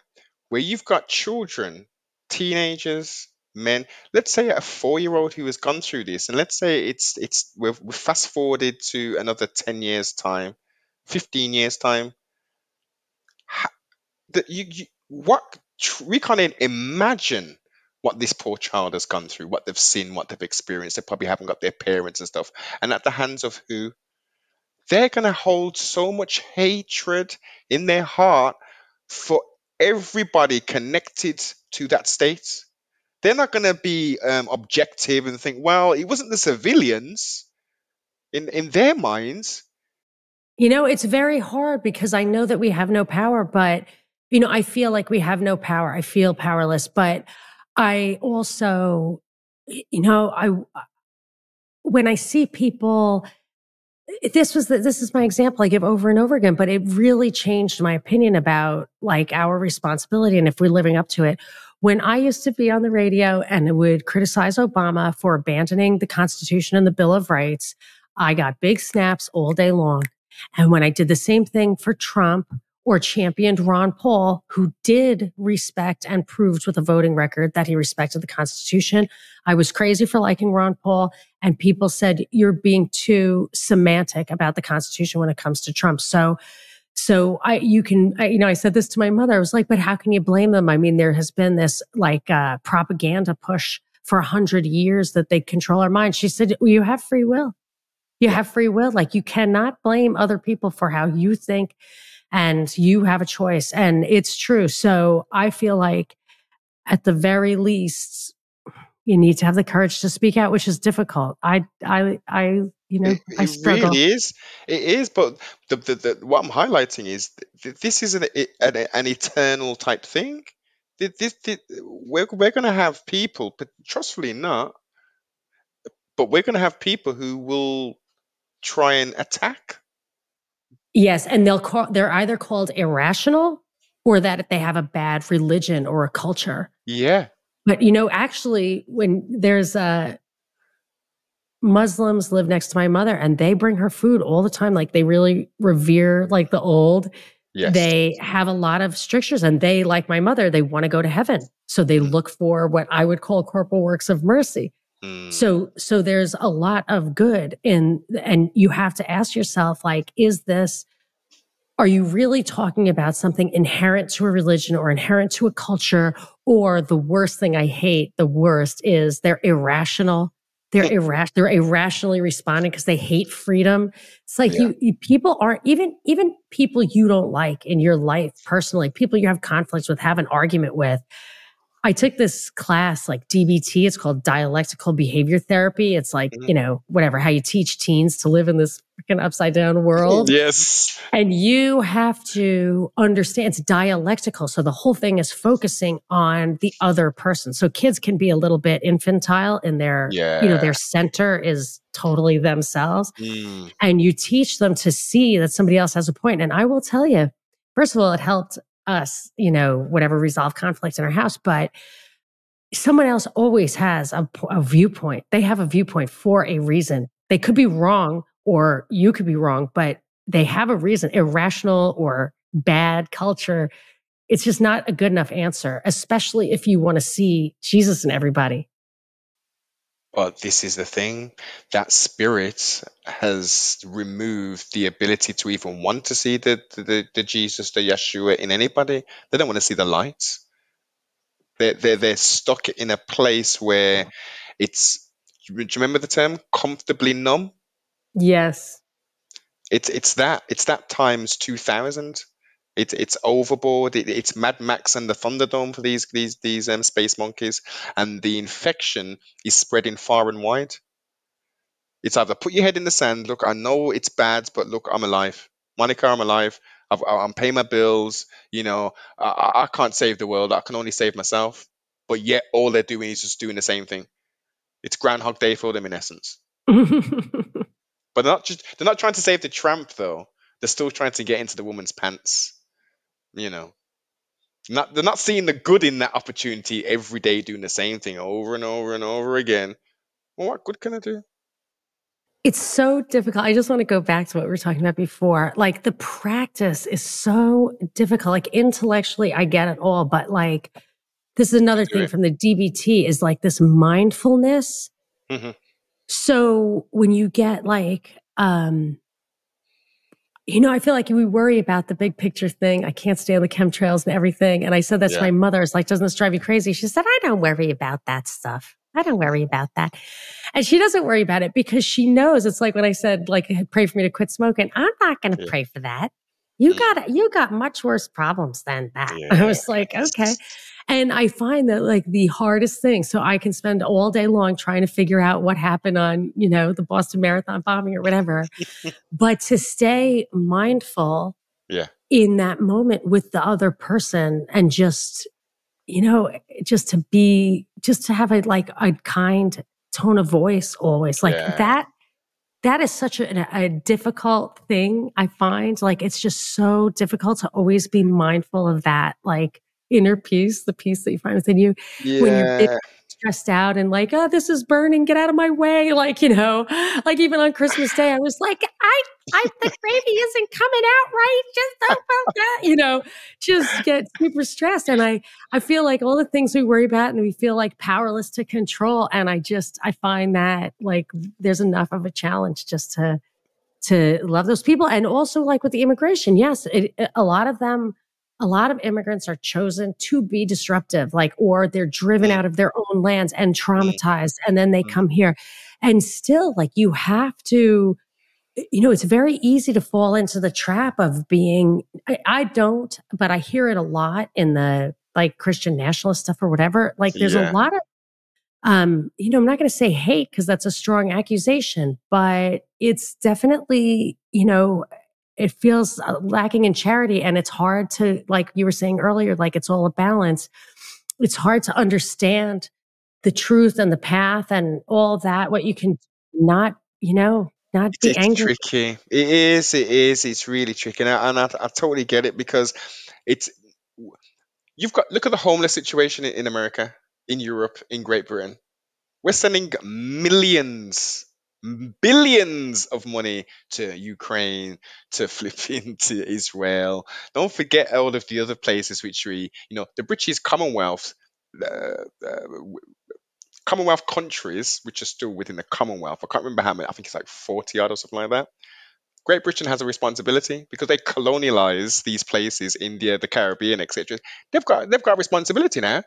where you've got children, teenagers, men. Let's say a four-year-old who has gone through this, and let's say it's it's we've, we've fast forwarded to another ten years time, fifteen years time. that you, you what we can't even imagine what this poor child has gone through, what they've seen, what they've experienced. They probably haven't got their parents and stuff. And at the hands of who? They're going to hold so much hatred in their heart for everybody connected to that state. They're not going to be um, objective and think, well, it wasn't the civilians. In, in their minds, you know, it's very hard because I know that we have no power, but, you know, I feel like we have no power. I feel powerless, but I also, you know, I uh, when I see people, this was the, this is my example I give over and over again, but it really changed my opinion about like our responsibility and if we're living up to it. When I used to be on the radio and would criticize Obama for abandoning the Constitution and the Bill of Rights, I got big snaps all day long. And when I did the same thing for Trump or championed Ron Paul, who did respect and proved with a voting record that he respected the Constitution. I was crazy for liking Ron Paul, and people said you're being too semantic about the Constitution when it comes to Trump. So, so I, you can, I, you know, I said this to my mother. I was like, but how can you blame them? I mean, there has been this like uh, propaganda push for a hundred years that they control our minds. She said, well, you have free will. You have free will. Like you cannot blame other people for how you think and you have a choice. And it's true. So I feel like at the very least, you need to have the courage to speak out, which is difficult. I, I, I, you know, It, I it struggle. really is. It is. But the, the, the, what I'm highlighting is th- this is an, an, an eternal type thing. Th- This, this, we're we're going to have people, but trustfully not, but we're going to have people who will try and attack. Yes, and they'll call they're either called irrational or that they have a bad religion or a culture. Yeah. But you know, actually, when there's uh Muslims live next to my mother and they bring her food all the time. Like they really revere like the old. Yes. They have a lot of strictures and they, like my mother, they want to go to heaven. So they Mm. look for what I would call corporal works of mercy. Mm. So so there's a lot of good in and you have to ask yourself like is this are you really talking about something inherent to a religion or inherent to a culture or the worst thing I hate the worst is they're irrational they're irrational they're irrationally responding because they hate freedom it's like Yeah. you, you people aren't even even people you don't like in your life personally people you have conflicts with have an argument with I took this class like DBT. It's called dialectical behavior therapy. It's like, Mhm. you know, whatever, how you teach teens to live in this freaking upside down world. Yes. And you have to understand it's dialectical. So the whole thing is focusing on the other person. So kids can be a little bit infantile in their, you know, their center is totally themselves. Mm. And you teach them to see that somebody else has a point. And I will tell you, first of all, it helped us, you know, whatever resolve conflicts in our house, but someone else always has a, a viewpoint. They have a viewpoint for a reason. They could be wrong or you could be wrong, but they have a reason, irrational or bad culture. It's just not a good enough answer, especially if you want to see Jesus in everybody. But this is the thing that spirit has removed the ability to even want to see the, the, the Jesus, the Yeshua in anybody. They don't want to see the light. They're, they're, they're stuck in a place where it's, do you remember the term? Comfortably numb? Yes. It's, it's that. It's that times 2000. It's it's overboard. It, it's Mad Max and the Thunderdome for these these these um, space monkeys, and the infection is spreading far and wide. It's either put your head in the sand. Look, I know it's bad, but look, I'm alive. Monica, I'm alive. I've, I'm paying my bills. You know, I, I can't save the world. I can only save myself. But yet, all they're doing is just doing the same thing. It's Groundhog Day for them in essence. But they're not just they're not trying to save the tramp though. They're still trying to get into the woman's pants. You know. Not they're not seeing the good in that opportunity every day doing the same thing over and over and over again. Well, what good can I do? It's so difficult. I just want to go back to what we were talking about before. Like the practice is so difficult. Like intellectually, I get it all, but like this is another thing from the DBT is like this mindfulness. Mhm. So when you get like, um, you know, I feel like we worry about the big picture thing. I can't stand the chemtrails and everything. And I said that to Yeah. my mother. It's like, doesn't this drive you crazy? She said, I don't worry about that stuff. I don't worry about that. And she doesn't worry about it because she knows it's like when I said, like, pray for me to quit smoking. I'm not going to Yeah. pray for that. You Mm. got you got much worse problems than that. I was like, okay. And I find that like the hardest thing. So I can spend all day long trying to figure out what happened on, you know, the Boston Marathon bombing or whatever. but to stay mindful Yeah. in that moment with the other person and just, you know, just to be, just to have a like a kind tone of voice always. Like Yeah. that that is such a, a difficult thing i find like it's just so difficult to always be mindful of that like inner peace the peace that you find within you when you're big- Yeah. stressed out and like oh this is burning get out of my way like you know like even on christmas day i was like i i the gravy isn't coming out right just oh, don't about that you know just get super stressed and i i feel like all the things we worry about and we feel like powerless to control and i just i find that like there's enough of a challenge just to to love those people and also like with the immigration yes it, a lot of them a lot of immigrants are chosen to be disruptive like or they're driven Mm. out of their own lands and traumatized and then they Mm. come here and still like you have to you know, it's very easy to fall into the trap of being, I, I, don't, but I hear it a lot in the like Christian nationalist stuff or whatever. Like there's yeah. a lot of, um, you know, I'm not going to say hate because that's a strong accusation, but it's definitely, you know, it feels uh, lacking in charity and it's hard to, like you were saying earlier, like it's all a balance. It's hard to understand the truth and the path and all that, what you can not, you know, not be it's angry. tricky. It is. It is. It's really tricky, and, I, and I, I totally get it because it's you've got look at the homeless situation in America, in Europe, in Great Britain. We're sending millions, billions of money to Ukraine, to Philippines, to Israel. Don't forget all of the other places which we, you know, the British Commonwealth. Uh, uh, Commonwealth countries, which are still within the Commonwealth, I can't remember how many, I think it's like 40 odd or something like that. Great Britain has a responsibility because they colonialize these places, India, the Caribbean, etc. They've got they've got a responsibility now.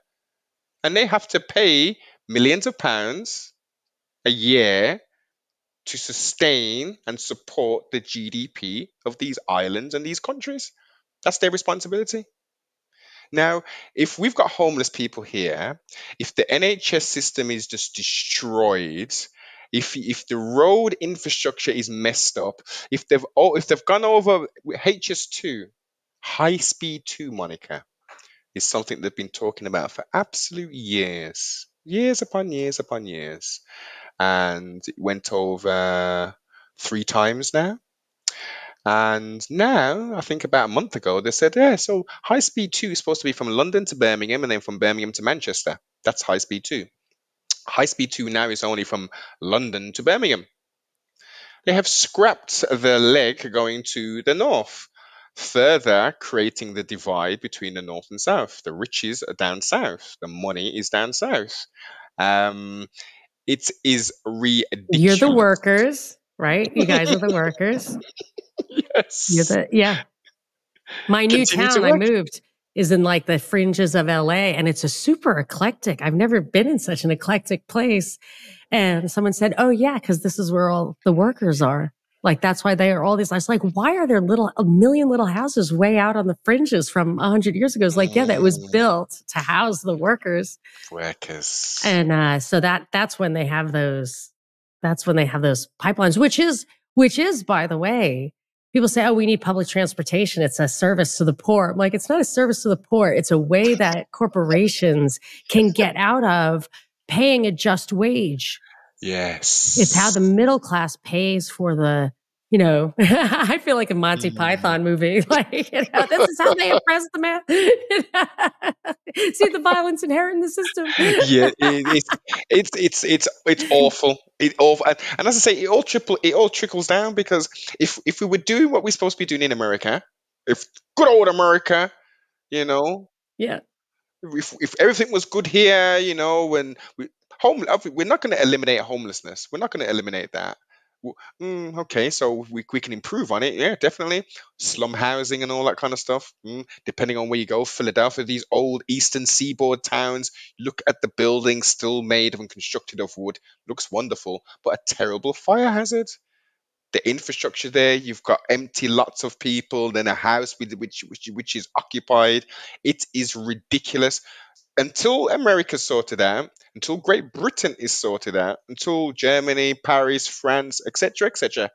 And they have to pay millions of pounds a year to sustain and support the GDP of these islands and these countries. That's their responsibility. Now, if we've got homeless people here, if the NHS system is just destroyed, if if the road infrastructure is messed up, if they've if they've gone over HS2, high speed 2, Monica, is something they've been talking about for absolute years, years upon years upon years, and it went over three times now. And now, I think about a month ago, they said, yeah, so high speed 2 is supposed to be from London to Birmingham and then from Birmingham to Manchester. That's high speed 2. High speed 2 now is only from London to Birmingham. They have scrapped the leg going to the north, further creating the divide between the north and south. The riches are down south, the money is down south. Um, it is ridiculous. You're the workers, right? You guys are the workers. yes. You're the, yeah. My new Continue town I moved is in like the fringes of LA and it's a super eclectic. I've never been in such an eclectic place. And someone said, Oh, yeah, because this is where all the workers are. Like that's why they are all these. I like, why are there little a million little houses way out on the fringes from a hundred years ago? It's like, yeah, that was mm. built to house the workers. Workers. And uh, so that that's when they have those. That's when they have those pipelines, which is which is, by the way, people say, oh, we need public transportation. It's a service to the poor. I'm like, it's not a service to the poor. It's a way that corporations can get out of paying a just wage. Yes. It's how the middle class pays for the you know, I feel like a Monty mm. Python movie. Like, you know, this is how they oppress the man. See the violence inherent in the system. yeah, it, it's it's it's it's awful. It awful, and, and as I say, it all triple it all trickles down because if if we were doing what we're supposed to be doing in America, if good old America, you know, yeah, if if everything was good here, you know, when we home, we're not going to eliminate homelessness. We're not going to eliminate that mm, okay, so we, we can improve on it. Yeah, definitely. Slum housing and all that kind of stuff. Mm, depending on where you go, Philadelphia, these old eastern seaboard towns, look at the buildings still made and constructed of wood. Looks wonderful, but a terrible fire hazard. The infrastructure there, you've got empty lots of people, then a house with which which, which is occupied. It is ridiculous until America's sorted out, until Great Britain is sorted out, until Germany, Paris, France, etc., etc.,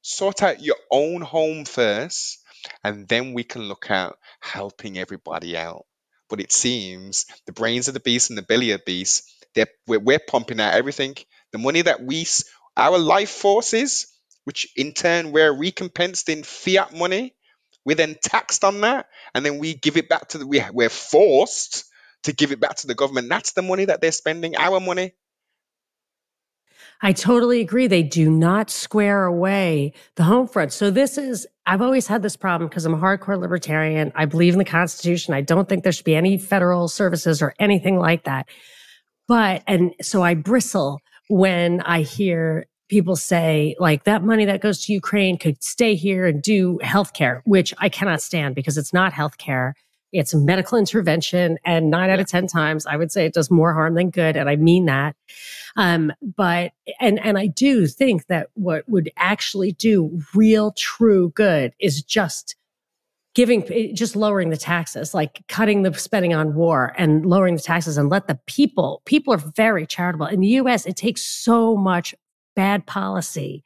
sort out your own home first, and then we can look at helping everybody out. But it seems the brains of the beast and the belly of the beast, they're, we're, we're pumping out everything. The money that we, our life forces, which in turn we're recompensed in fiat money, we're then taxed on that, and then we give it back to the, we, we're forced to give it back to the government. That's the money that they're spending, our money. I totally agree. They do not square away the home front. So this is, I've always had this problem because I'm a hardcore libertarian. I believe in the Constitution. I don't think there should be any federal services or anything like that. But, and so I bristle when I hear people say like that money that goes to Ukraine could stay here and do healthcare, which I cannot stand because it's not healthcare It's a medical intervention. And nine out of 10 times, I would say it does more harm than good. And I mean that. Um, but, and, and I do think that what would actually do real, true good is just giving eh, just lowering the taxes like cutting the spending on war and lowering the taxes and let the people people are very charitable in the US it takes so much bad policy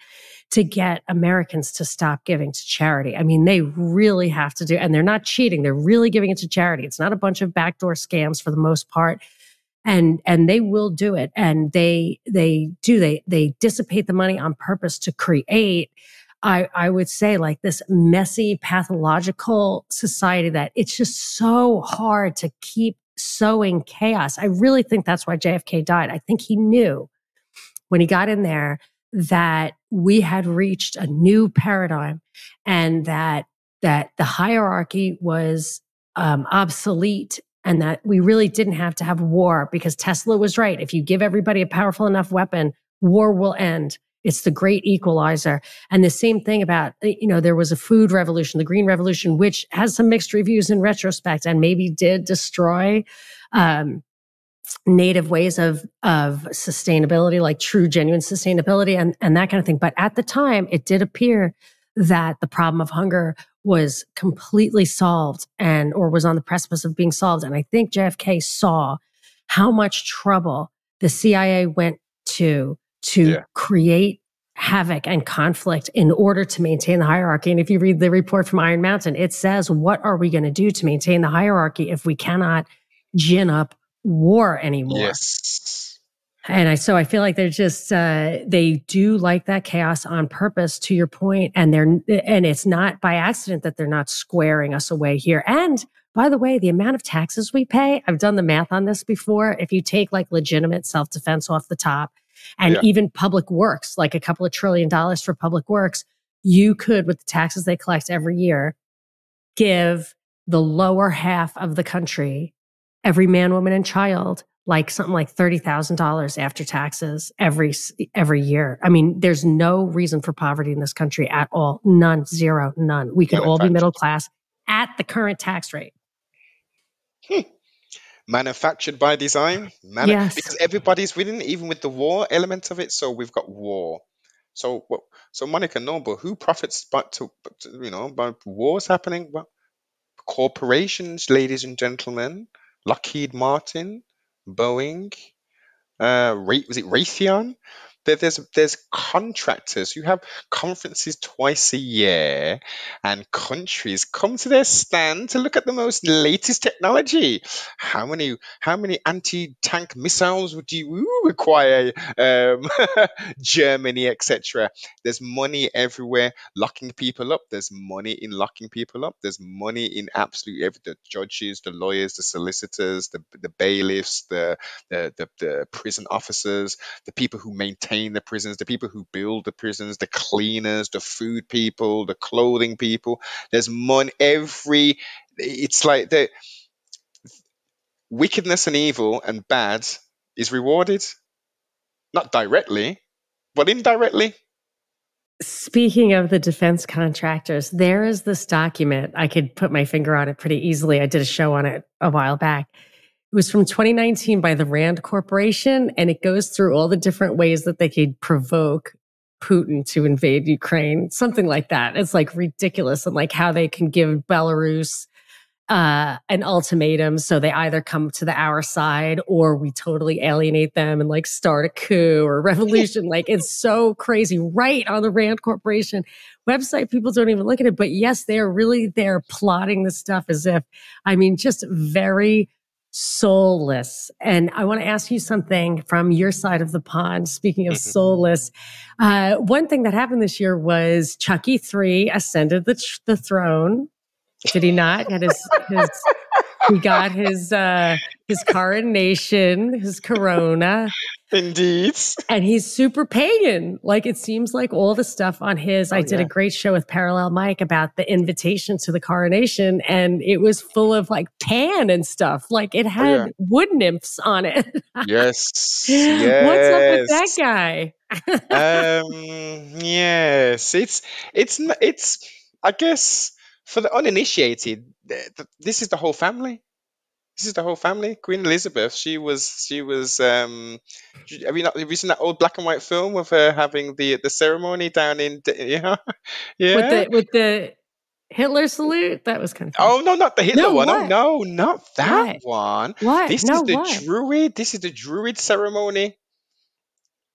to get Americans to stop giving to charity. I mean, they really have to do, and they're not cheating. They're really giving it to charity. It's not a bunch of backdoor scams for the most part. And, and they will do it. And they, they do, they, they dissipate the money on purpose to create I, I would say like this messy pathological society that it's just so hard to keep sowing chaos. I really think that's why JFK died. I think he knew when he got in there that we had reached a new paradigm and that that the hierarchy was um, obsolete and that we really didn't have to have war because Tesla was right. If you give everybody a powerful enough weapon, war will end. It's the great equalizer. And the same thing about, you know, there was a food revolution, the green revolution, which has some mixed reviews in retrospect and maybe did destroy um, native ways of of sustainability like true genuine sustainability and and that kind of thing but at the time it did appear that the problem of hunger was completely solved and or was on the precipice of being solved and i think JFK saw how much trouble the CIA went to to yeah. create havoc and conflict in order to maintain the hierarchy. And if you read the report from Iron Mountain, it says, what are we going to do to maintain the hierarchy if we cannot gin up war anymore. Yes. And I so I feel like they're just uh, they do like that chaos on purpose. To your point, and they're and it's not by accident that they're not squaring us away here. And by the way, the amount of taxes we pay, I've done the math on this before. If you take like legitimate self defense off the top, and yeah. even public works, like a couple of trillion dollars for public works, you could, with the taxes they collect every year, give the lower half of the country every man, woman, and child like something like $30,000 after taxes every every year. I mean, there's no reason for poverty in this country at all. None, zero, none. We could all be middle class at the current tax rate. Hmm. Manufactured by design, Manu- yes. because everybody's winning, even with the war element of it. So we've got war. So, so Monica Noble, who profits but to, you know, by wars happening? Well, corporations, ladies and gentlemen. Lockheed Martin, Boeing, uh, was it Raytheon? There's there's contractors who have conferences twice a year, and countries come to their stand to look at the most latest technology. How many how many anti tank missiles would you require? Um, Germany, etc. There's money everywhere locking people up. There's money in locking people up. There's money in absolutely every the judges, the lawyers, the solicitors, the the bailiffs, the the, the, the prison officers, the people who maintain maintain the prisons, the people who build the prisons, the cleaners, the food people, the clothing people. There's money every. It's like the wickedness and evil and bad is rewarded, not directly, but indirectly. Speaking of the defense contractors, there is this document. I could put my finger on it pretty easily. I did a show on it a while back it was from 2019 by the Rand Corporation, and it goes through all the different ways that they could provoke Putin to invade Ukraine, something like that. It's like ridiculous, and like how they can give Belarus uh, an ultimatum. So they either come to the our side or we totally alienate them and like start a coup or revolution. like it's so crazy, right on the Rand Corporation website. People don't even look at it, but yes, they are really there plotting this stuff as if, I mean, just very soulless. And I want to ask you something from your side of the pond. Speaking of mm-hmm. soulless, uh, one thing that happened this year was Chucky 3 ascended the, the throne. Did he not? Had his, his he got his uh his coronation, his corona. Indeed. And he's super pagan. Like it seems like all the stuff on his, oh, I did yeah. a great show with Parallel Mike about the invitation to the coronation, and it was full of like pan and stuff. Like it oh, had oh, yeah. wood nymphs on it. yes. yes. What's up with that guy? um yes. It's it's it's I guess for the uninitiated, th- th- this is the whole family. This is the whole family. Queen Elizabeth. She was. She was. Um, have you not have you seen that old black and white film of her having the the ceremony down in? D- Yeah, With the with the Hitler salute, that was kind of. Oh no, not the Hitler No, one. Oh no, not that What? one. What? This No, is the what? Druid. This is the Druid ceremony.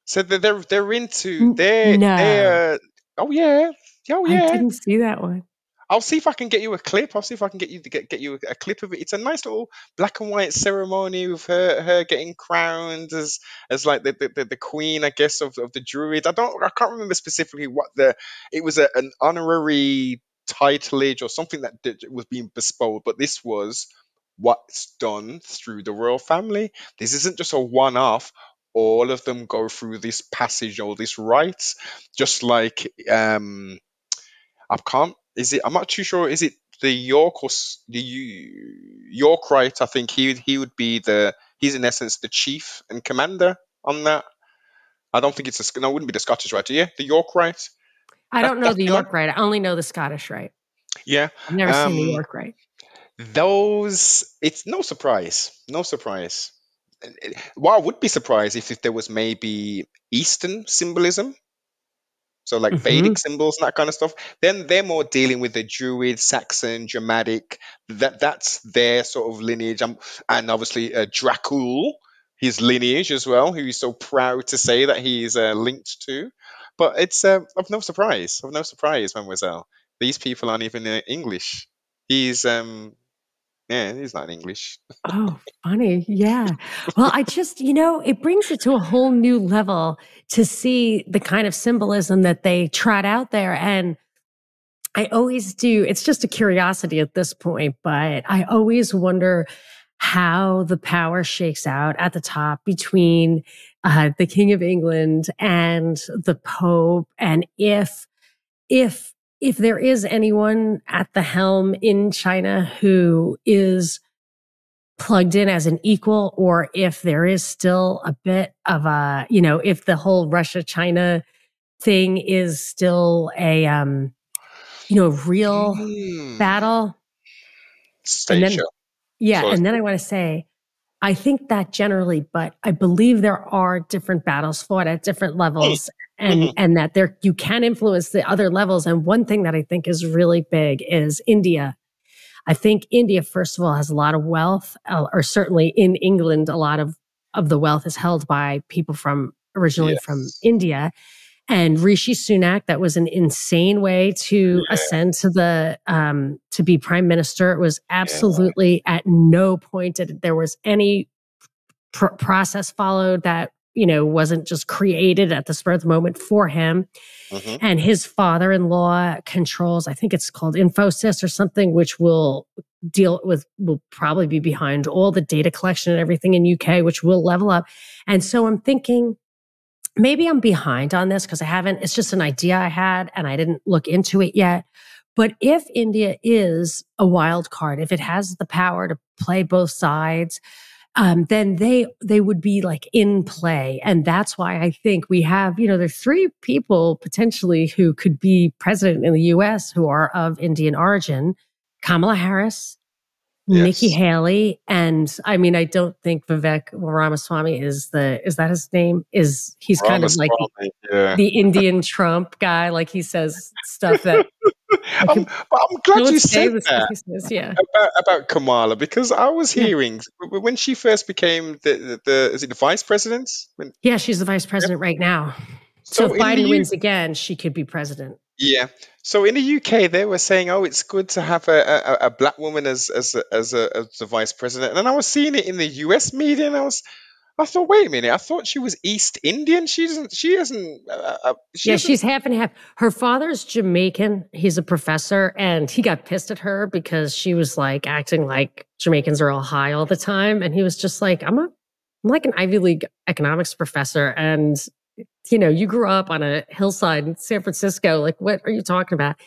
So they're they're, they're into they're no. they're. Oh yeah. Oh yeah. I didn't see that one. I'll see if I can get you a clip. I'll see if I can get you get, get you a clip of it. It's a nice little black and white ceremony with her her getting crowned as as like the the, the, the queen, I guess, of, of the druid. I don't I can't remember specifically what the it was a, an honorary titleage or something that did, was being bestowed, but this was what's done through the royal family. This isn't just a one off. All of them go through this passage or this rite, just like um I can't. Is it? I'm not too sure. Is it the York or the York Rite? I think he would he would be the. He's in essence the chief and commander on that. I don't think it's a. No, it wouldn't be the Scottish Rite. Yeah, the York Rite. I That, don't know the. York Rite. I only know the Scottish Rite. Yeah. I've never seen the Um. York Rite. Those. It's no surprise. No surprise. Well, I would be surprised if, if there was maybe Eastern symbolism so like hmm Vedic symbols and that kind of stuff. Then they're more dealing with the Druid, Saxon, Germanic. That that's their sort of lineage. Um, and obviously uh, Dracul, his lineage as well, who he's so proud to say that he's uh, linked to. But it's uh, of no surprise, of no surprise, Mademoiselle. These people aren't even uh, English. He's um, yeah, he's not English. Oh, funny. Yeah. Well, I just, you know, it brings it to a whole new level to see the kind of symbolism that they trot out there. And I always do, it's just a curiosity at this point, but I always wonder how the power shakes out at the top between uh, the King of England and the Pope, and if if if there is anyone at the helm in China who is plugged in as an equal, or if there is still a bit of a, you know, if the whole Russia China thing is still a, um, you know, real Hmm. battle. And then, yeah, So and then I want to say, I think that generally, but I believe there are different battles fought at different levels and Mhm. and that there you can influence the other levels. And one thing that I think is really big is India. I think India, first of all, has a lot of wealth, uh, or certainly in England, a lot of of the wealth is held by people from originally from India. And Rishi Sunak, that was an insane way to Yeah. ascend to the um, to be prime minister. It was Yeah. absolutely at no point did there was any pr- process followed that you know wasn't just created at the spur of the moment for him. Mhm. and his father-in-law controls i think it's called infosys or something which will deal with will probably be behind all the data collection and everything in uk which will level up. And so i'm thinking maybe i'm behind on this because i haven't it's just an idea i had and i didn't look into it yet. But if india is a wild card if it has the power to play both sides um, then they they would be like in play, and that's why I think we have you know there's three people potentially who could be president in the U.S. who are of Indian origin: Kamala Harris, Nikki Haley, and I mean I don't think Vivek Ramaswamy is the is that his name is he's kind of like. Yeah. the Indian Trump guy, like he says stuff that I Um, could but I'm glad don't you say said the that he. Yeah, about about Kamala because I was hearing w- when she first became the the, the is it the vice president? When, yeah. She's the vice yeah. president right now. So So if in the Biden U wins again, she could be president. yeah. So in the UK they were saying, oh, it's good to have a, a, a black woman as as a, as a as the vice president, and then I was seeing it in the US media, and I was I thought, wait a minute, I thought she was East Indian. She doesn't. She isn't. Uh, uh, she Yeah, doesn't. she's half and half. Her father's Jamaican. He's a professor, and he got pissed at her because she was like acting like Jamaicans are all high all the time. And he was just like, I'm a I'm like an Ivy League economics professor. And you know, you grew up on a hillside in San Francisco. Like, what are you talking about?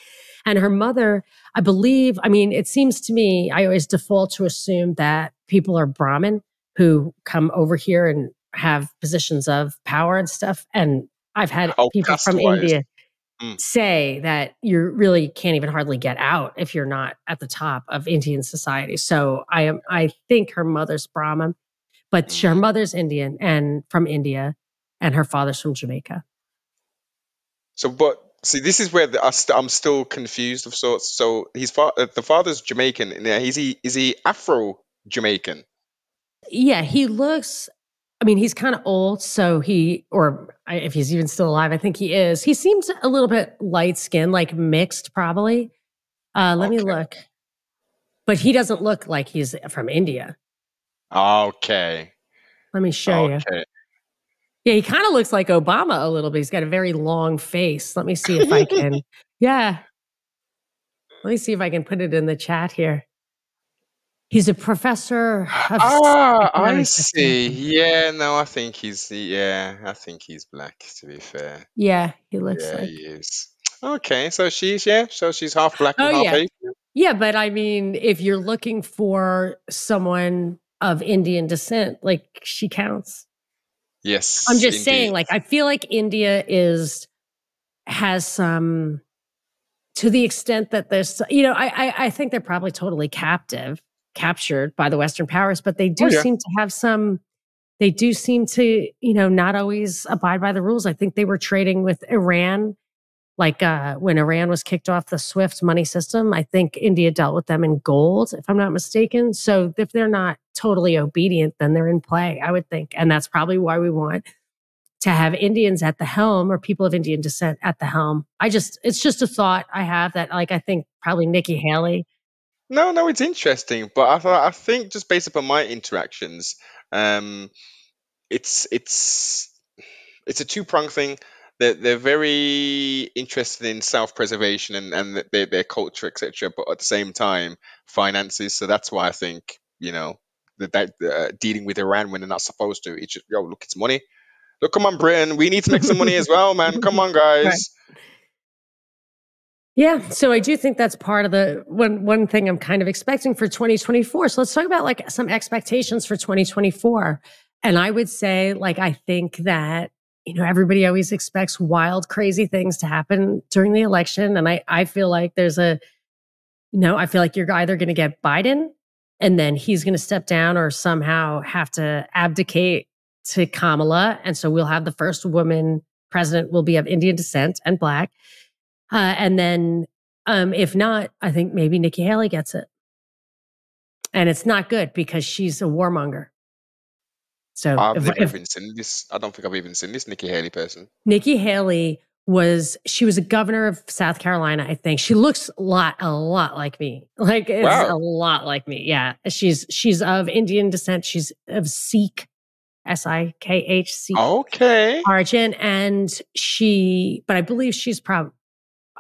And her mother, I believe, I mean, it seems to me, I always default to assume that people are Brahmin who come over here and have positions of power and stuff. And I've had Oh, people from. India. Mm. say that you really can't even hardly get out if you're not at the top of Indian society. So I am I think her mother's Brahmin, but her Mm. mother's Indian and from India, and her father's from Jamaica. So, but see, this is where the, I st- I'm still confused of sorts. So, his fa- uh, the father's Jamaican. uh, Is he is he Afro Jamaican? Yeah, he looks. I mean, he's kind of old, so he, or if he's even still alive, I think he is. He seems a little bit light skinned, like mixed, probably. Uh, let me look. But he doesn't look like he's from India. Okay. Let me show you. Yeah, he kind of looks like Obama a little bit. He's got a very long face. Let me see if I can. yeah. Let me see if I can put it in the chat here. He's a professor of Ah, I economics, I see. Yeah, no, I think he's yeah, I think he's black. To be fair, Yeah, he looks yeah, like. he is. Okay, so she's yeah, so she's half black Oh and half yeah, Asian. yeah. But I mean, if you're looking for someone of Indian descent, like she counts. Yes. I'm Yes, just saying, indeed. like, I feel like India is has some to the extent that there's, you know, I I, I think they're probably totally captive, captured by the Western powers, but they do Oh yeah. seem to have some. They do seem to, you know, not always abide by the rules. I think they were trading with Iran, like uh, when Iran was kicked off the SWIFT money system. I think India dealt with them in gold, if I'm not mistaken. So if they're not totally obedient, then they're in play. I would think, and that's probably why we want to have Indians at the helm or people of Indian descent at the helm. I just, it's just a thought I have that, like, I think probably Nikki Haley. No, no, it's interesting, but I thought I think just based upon my interactions, um, it's it's it's a two prong thing. They're they're very interested in self preservation and and their their culture, etc. But at the same time, finances. So that's why I think you know that that uh, dealing with Iran when they're not supposed to. It's just, yo, look, it's money. Look, come on, Britain. We need to make some money as well, man. Come on, right. guys. Yeah, so I do think that's part of the one one thing I'm kind of expecting for 2024. So let's talk about like some expectations for 2024. And I would say like I think that you know everybody always expects wild crazy things to happen during the election and I I feel like there's a you know, I feel like you're either going to get Biden and then he's going to step down or somehow have to abdicate to Kamala and so we'll have the first woman president will be of Indian descent and black uh, and then, um, if not, I think maybe Nikki Haley gets it. And it's not good because she's a warmonger. So I've if, never if even seen this. I don't think I've even seen this Nikki Haley person. Nikki Haley was, she was a governor of South Carolina, I think. She looks a lot, a lot like me. Like it's a lot like me. Yeah. She's, she's of Indian descent. She's of Sikh, S-I-K-H C Okay. origin. And she, but I believe she's probably,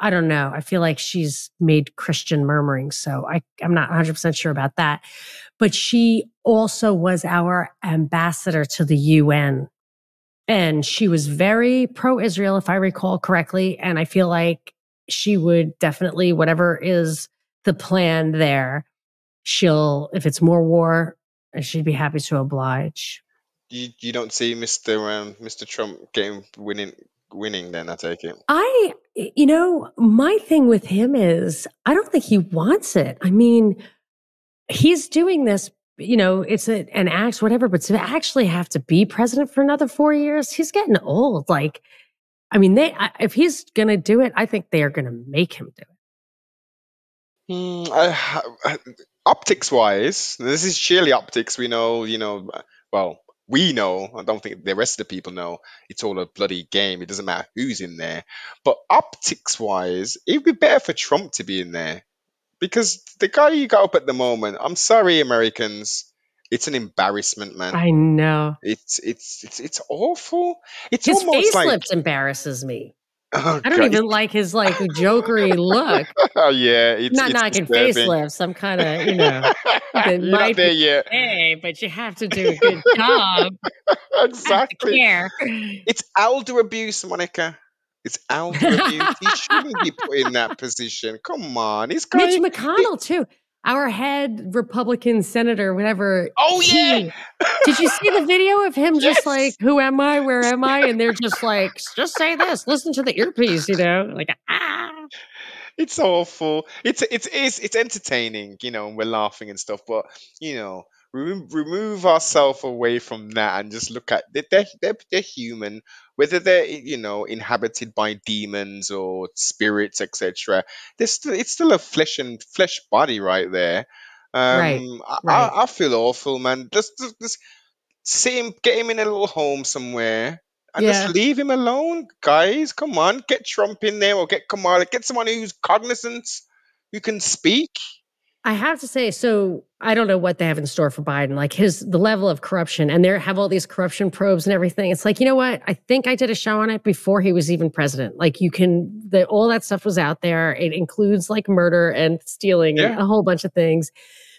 I don't know. I feel like she's made Christian murmuring. So I, I'm not 100% sure about that. But she also was our ambassador to the UN. And she was very pro Israel, if I recall correctly. And I feel like she would definitely, whatever is the plan there, she'll, if it's more war, she'd be happy to oblige. You you don't see Mr. Um, Mr. Trump getting winning winning then I take it. I, you know, my thing with him is I don't think he wants it. I mean, he's doing this, you know, it's a, an act, whatever, but to actually have to be president for another four years, he's getting old. Like, I mean, they, if he's going to do it, I think they are going to make him do it. Hmm, I, I, optics wise, this is surely optics. We know, you know, uh, well, we know. I don't think the rest of the people know. It's all a bloody game. It doesn't matter who's in there. But optics wise, it'd be better for Trump to be in there because the guy you got up at the moment. I'm sorry, Americans. It's an embarrassment, man. I know. It's it's it's it's awful. It's His almost like facelift embarrass me. Oh I don't god, even like his like jokery look. oh yeah, it's not it's knocking disturbing. facelifts. I'm kind of, you know, You're not there yet. hey, but you have to do a good job. exactly. It's elder abuse, Monica. It's elder abuse. He shouldn't be put in that position. Come on, guy. Mitch McConnell too. Our head Republican senator, whatever. Oh yeah. He, did you see the video of him just like, "Who am I? Where am I?" And they're just like, "Just say this. Listen to the earpiece," you know, like ah. It's awful. It's it's it's it's entertaining, you know, and we're laughing and stuff. But you know, remove, remove ourselves away from that and just look at they're, they're, they're human whether they're you know inhabited by demons or spirits etc still, it's still a flesh and flesh body right there um right, I, right. I, I, feel awful man just, just, just see him get him in a little home somewhere and yeah. just leave him alone guys come on get trump in there or get kamala get someone who's cognizant who can speak I have to say, so I don't know what they have in store for Biden. Like his the level of corruption, and they have all these corruption probes and everything. It's like you know what? I think I did a show on it before he was even president. Like you can, the, all that stuff was out there. It includes like murder and stealing yeah. and a whole bunch of things.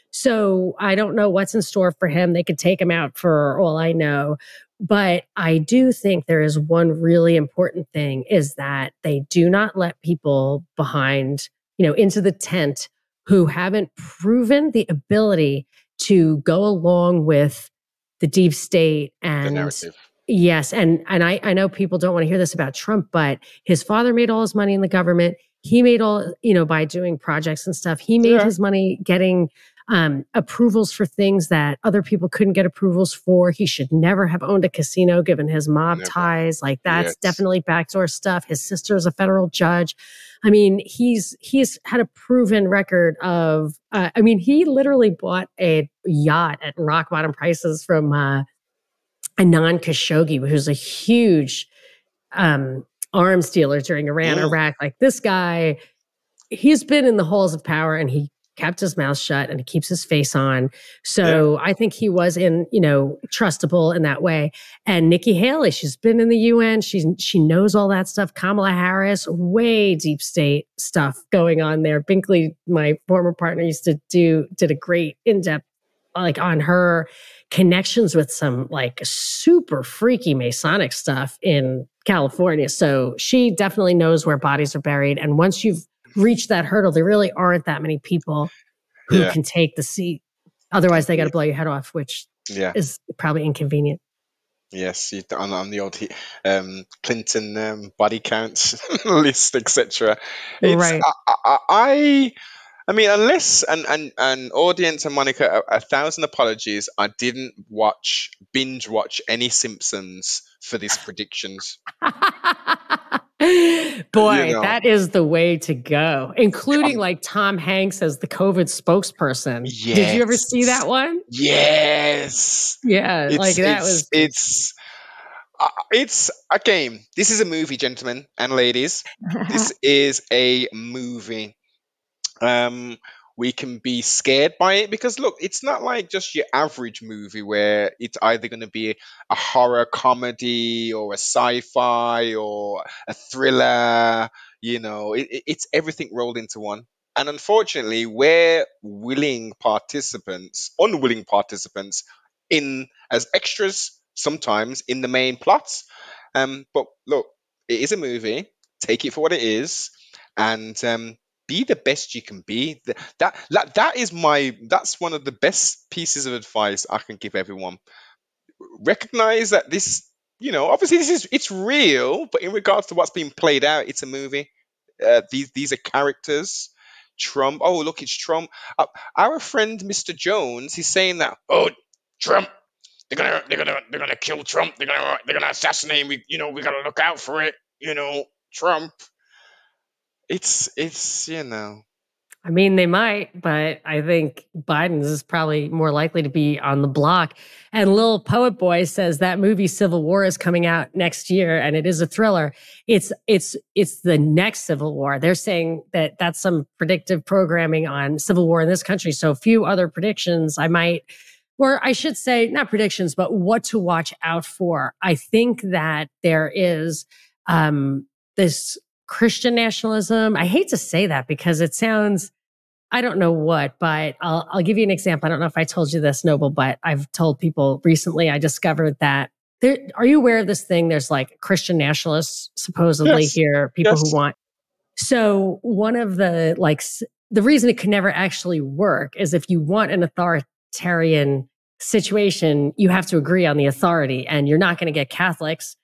So I don't know what's in store for him. They could take him out for all I know. But I do think there is one really important thing is that they do not let people behind, you know, into the tent who haven't proven the ability to go along with the deep state and yes and and I, I know people don't want to hear this about trump but his father made all his money in the government he made all you know by doing projects and stuff he made yeah. his money getting um, approvals for things that other people couldn't get approvals for. He should never have owned a casino given his mob never. ties. Like that's yes. definitely backdoor stuff. His sister is a federal judge. I mean, he's he's had a proven record of. Uh, I mean, he literally bought a yacht at rock bottom prices from uh, Adnan Khashoggi, who's a huge um, arms dealer during Iran, mm. Iraq. Like this guy, he's been in the halls of power, and he kept his mouth shut and he keeps his face on. So yeah. I think he was in, you know, trustable in that way. And Nikki Haley, she's been in the UN. She's she knows all that stuff. Kamala Harris, way deep state stuff going on there. Binkley, my former partner, used to do did a great in-depth like on her connections with some like super freaky Masonic stuff in California. So she definitely knows where bodies are buried. And once you've reach that hurdle, there really aren't that many people who yeah. can take the seat. Otherwise, they got to blow your head off, which yeah. is probably inconvenient. Yes, on, on the old um, Clinton um, body counts list, etc. Right. I, I, I, I mean, unless an, an, audience and Monica, a, a, thousand apologies, I didn't watch binge watch any Simpsons for these predictions. Boy, you know. that is the way to go, including like Tom Hanks as the COVID spokesperson. Yes. Did you ever see that one? Yes. Yeah, it's, like that it's, was. It's uh, it's a game. This is a movie, gentlemen and ladies. this is a movie. Um, we can be scared by it because look, it's not like just your average movie where it's either going to be a horror comedy or a sci-fi or a thriller. You know, it, it's everything rolled into one. And unfortunately, we're willing participants, unwilling participants in as extras sometimes in the main plots. Um, but look, it is a movie. Take it for what it is, and um, be the best you can be. That, that that is my that's one of the best pieces of advice I can give everyone. Recognize that this, you know, obviously this is it's real, but in regards to what's being played out, it's a movie. Uh, these these are characters. Trump. Oh, look, it's Trump. Uh, our friend Mr. Jones, he's saying that. Oh, Trump. They're gonna they're gonna they're gonna kill Trump. They're gonna they're gonna assassinate. We you know we gotta look out for it. You know, Trump. It's it's you know. I mean, they might, but I think Biden's is probably more likely to be on the block. And Lil Poet Boy says that movie Civil War is coming out next year, and it is a thriller. It's it's it's the next Civil War. They're saying that that's some predictive programming on Civil War in this country. So few other predictions I might, or I should say, not predictions, but what to watch out for. I think that there is um, this Christian nationalism. I hate to say that because it sounds, I don't know what, but I'll, I'll give you an example. I don't know if I told you this, Noble, but I've told people recently, I discovered that there, are you aware of this thing? There's like Christian nationalists supposedly yes. here, people yes. who want. So one of the like the reason it could never actually work is if you want an authoritarian situation, you have to agree on the authority, and you're not going to get Catholics.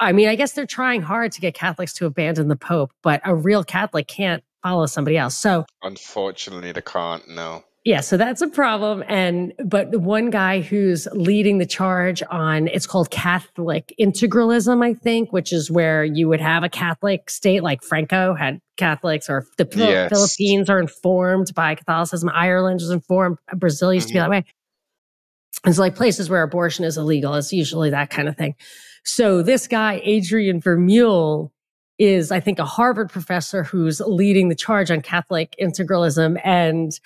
I mean, I guess they're trying hard to get Catholics to abandon the Pope, but a real Catholic can't follow somebody else. So, unfortunately, they can't. No. Yeah, so that's a problem. And but the one guy who's leading the charge on it's called Catholic integralism, I think, which is where you would have a Catholic state like Franco had Catholics, or the yes. Philippines are informed by Catholicism. Ireland is informed. Brazil used mm-hmm. to be that way. It's like places where abortion is illegal. It's usually that kind of thing. So this guy, Adrian Vermeule, is, I think, a Harvard professor who's leading the charge on Catholic integralism. And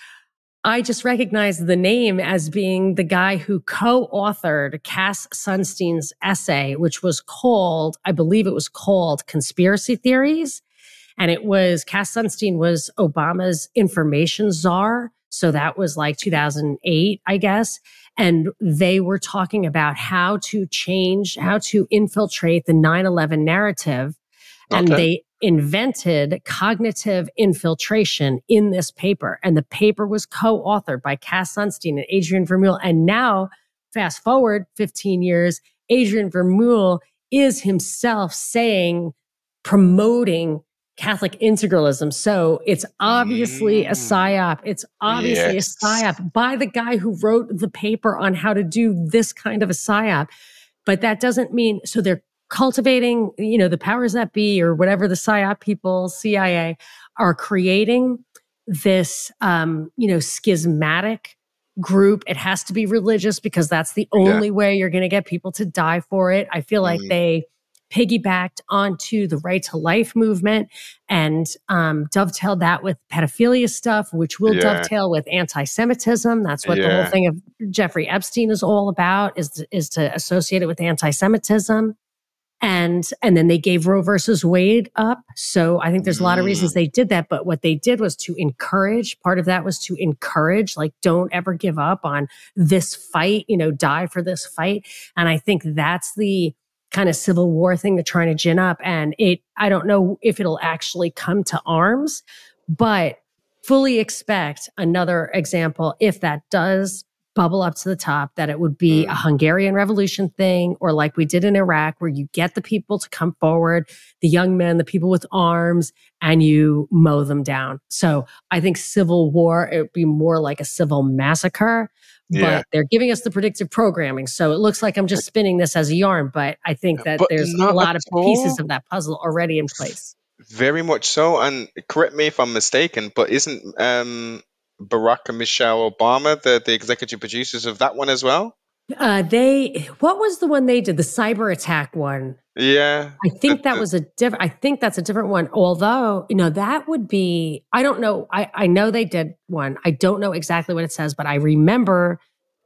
I just recognize the name as being the guy who co-authored Cass Sunstein's essay, which was called, I believe it was called Conspiracy Theories. And it was, Cass Sunstein was Obama's information czar. So that was like 2008, I guess. And they were talking about how to change, how to infiltrate the 9 11 narrative. Okay. And they invented cognitive infiltration in this paper. And the paper was co authored by Cass Sunstein and Adrian Vermeule. And now, fast forward 15 years, Adrian Vermeule is himself saying, promoting Catholic integralism. So it's obviously mm. a psyop. It's obviously yes. a psyop by the guy who wrote the paper on how to do this kind of a psyop. But that doesn't mean, so they're cultivating, you know, the powers that be or whatever the PSYOP people, CIA, are creating this, um, you know, schismatic group. It has to be religious because that's the only yeah. way you're going to get people to die for it. I feel like mm. they piggybacked onto the right to life movement and um, dovetailed that with pedophilia stuff, which will yeah. dovetail with anti-Semitism. That's what yeah. the whole thing of Jeffrey Epstein is all about: is is to associate it with anti-Semitism and and then they gave Roe versus Wade up. So I think there's a lot of reasons mm. they did that. But what they did was to encourage. Part of that was to encourage, like, don't ever give up on this fight. You know, die for this fight. And I think that's the kind of civil war thing they're trying to gin up. And it, I don't know if it'll actually come to arms, but fully expect another example if that does bubble up to the top that it would be a mm. Hungarian revolution thing or like we did in Iraq where you get the people to come forward, the young men, the people with arms and you mow them down. So I think civil war it would be more like a civil massacre. Yeah. But they're giving us the predictive programming. So it looks like I'm just spinning this as a yarn, but I think that but there's a lot of pieces of that puzzle already in place. Very much so. And correct me if I'm mistaken, but isn't um Barack and Michelle Obama, the, the executive producers of that one as well? Uh, they what was the one they did? The cyber attack one. Yeah, I think that was a different. I think that's a different one. Although you know that would be. I don't know. I I know they did one. I don't know exactly what it says, but I remember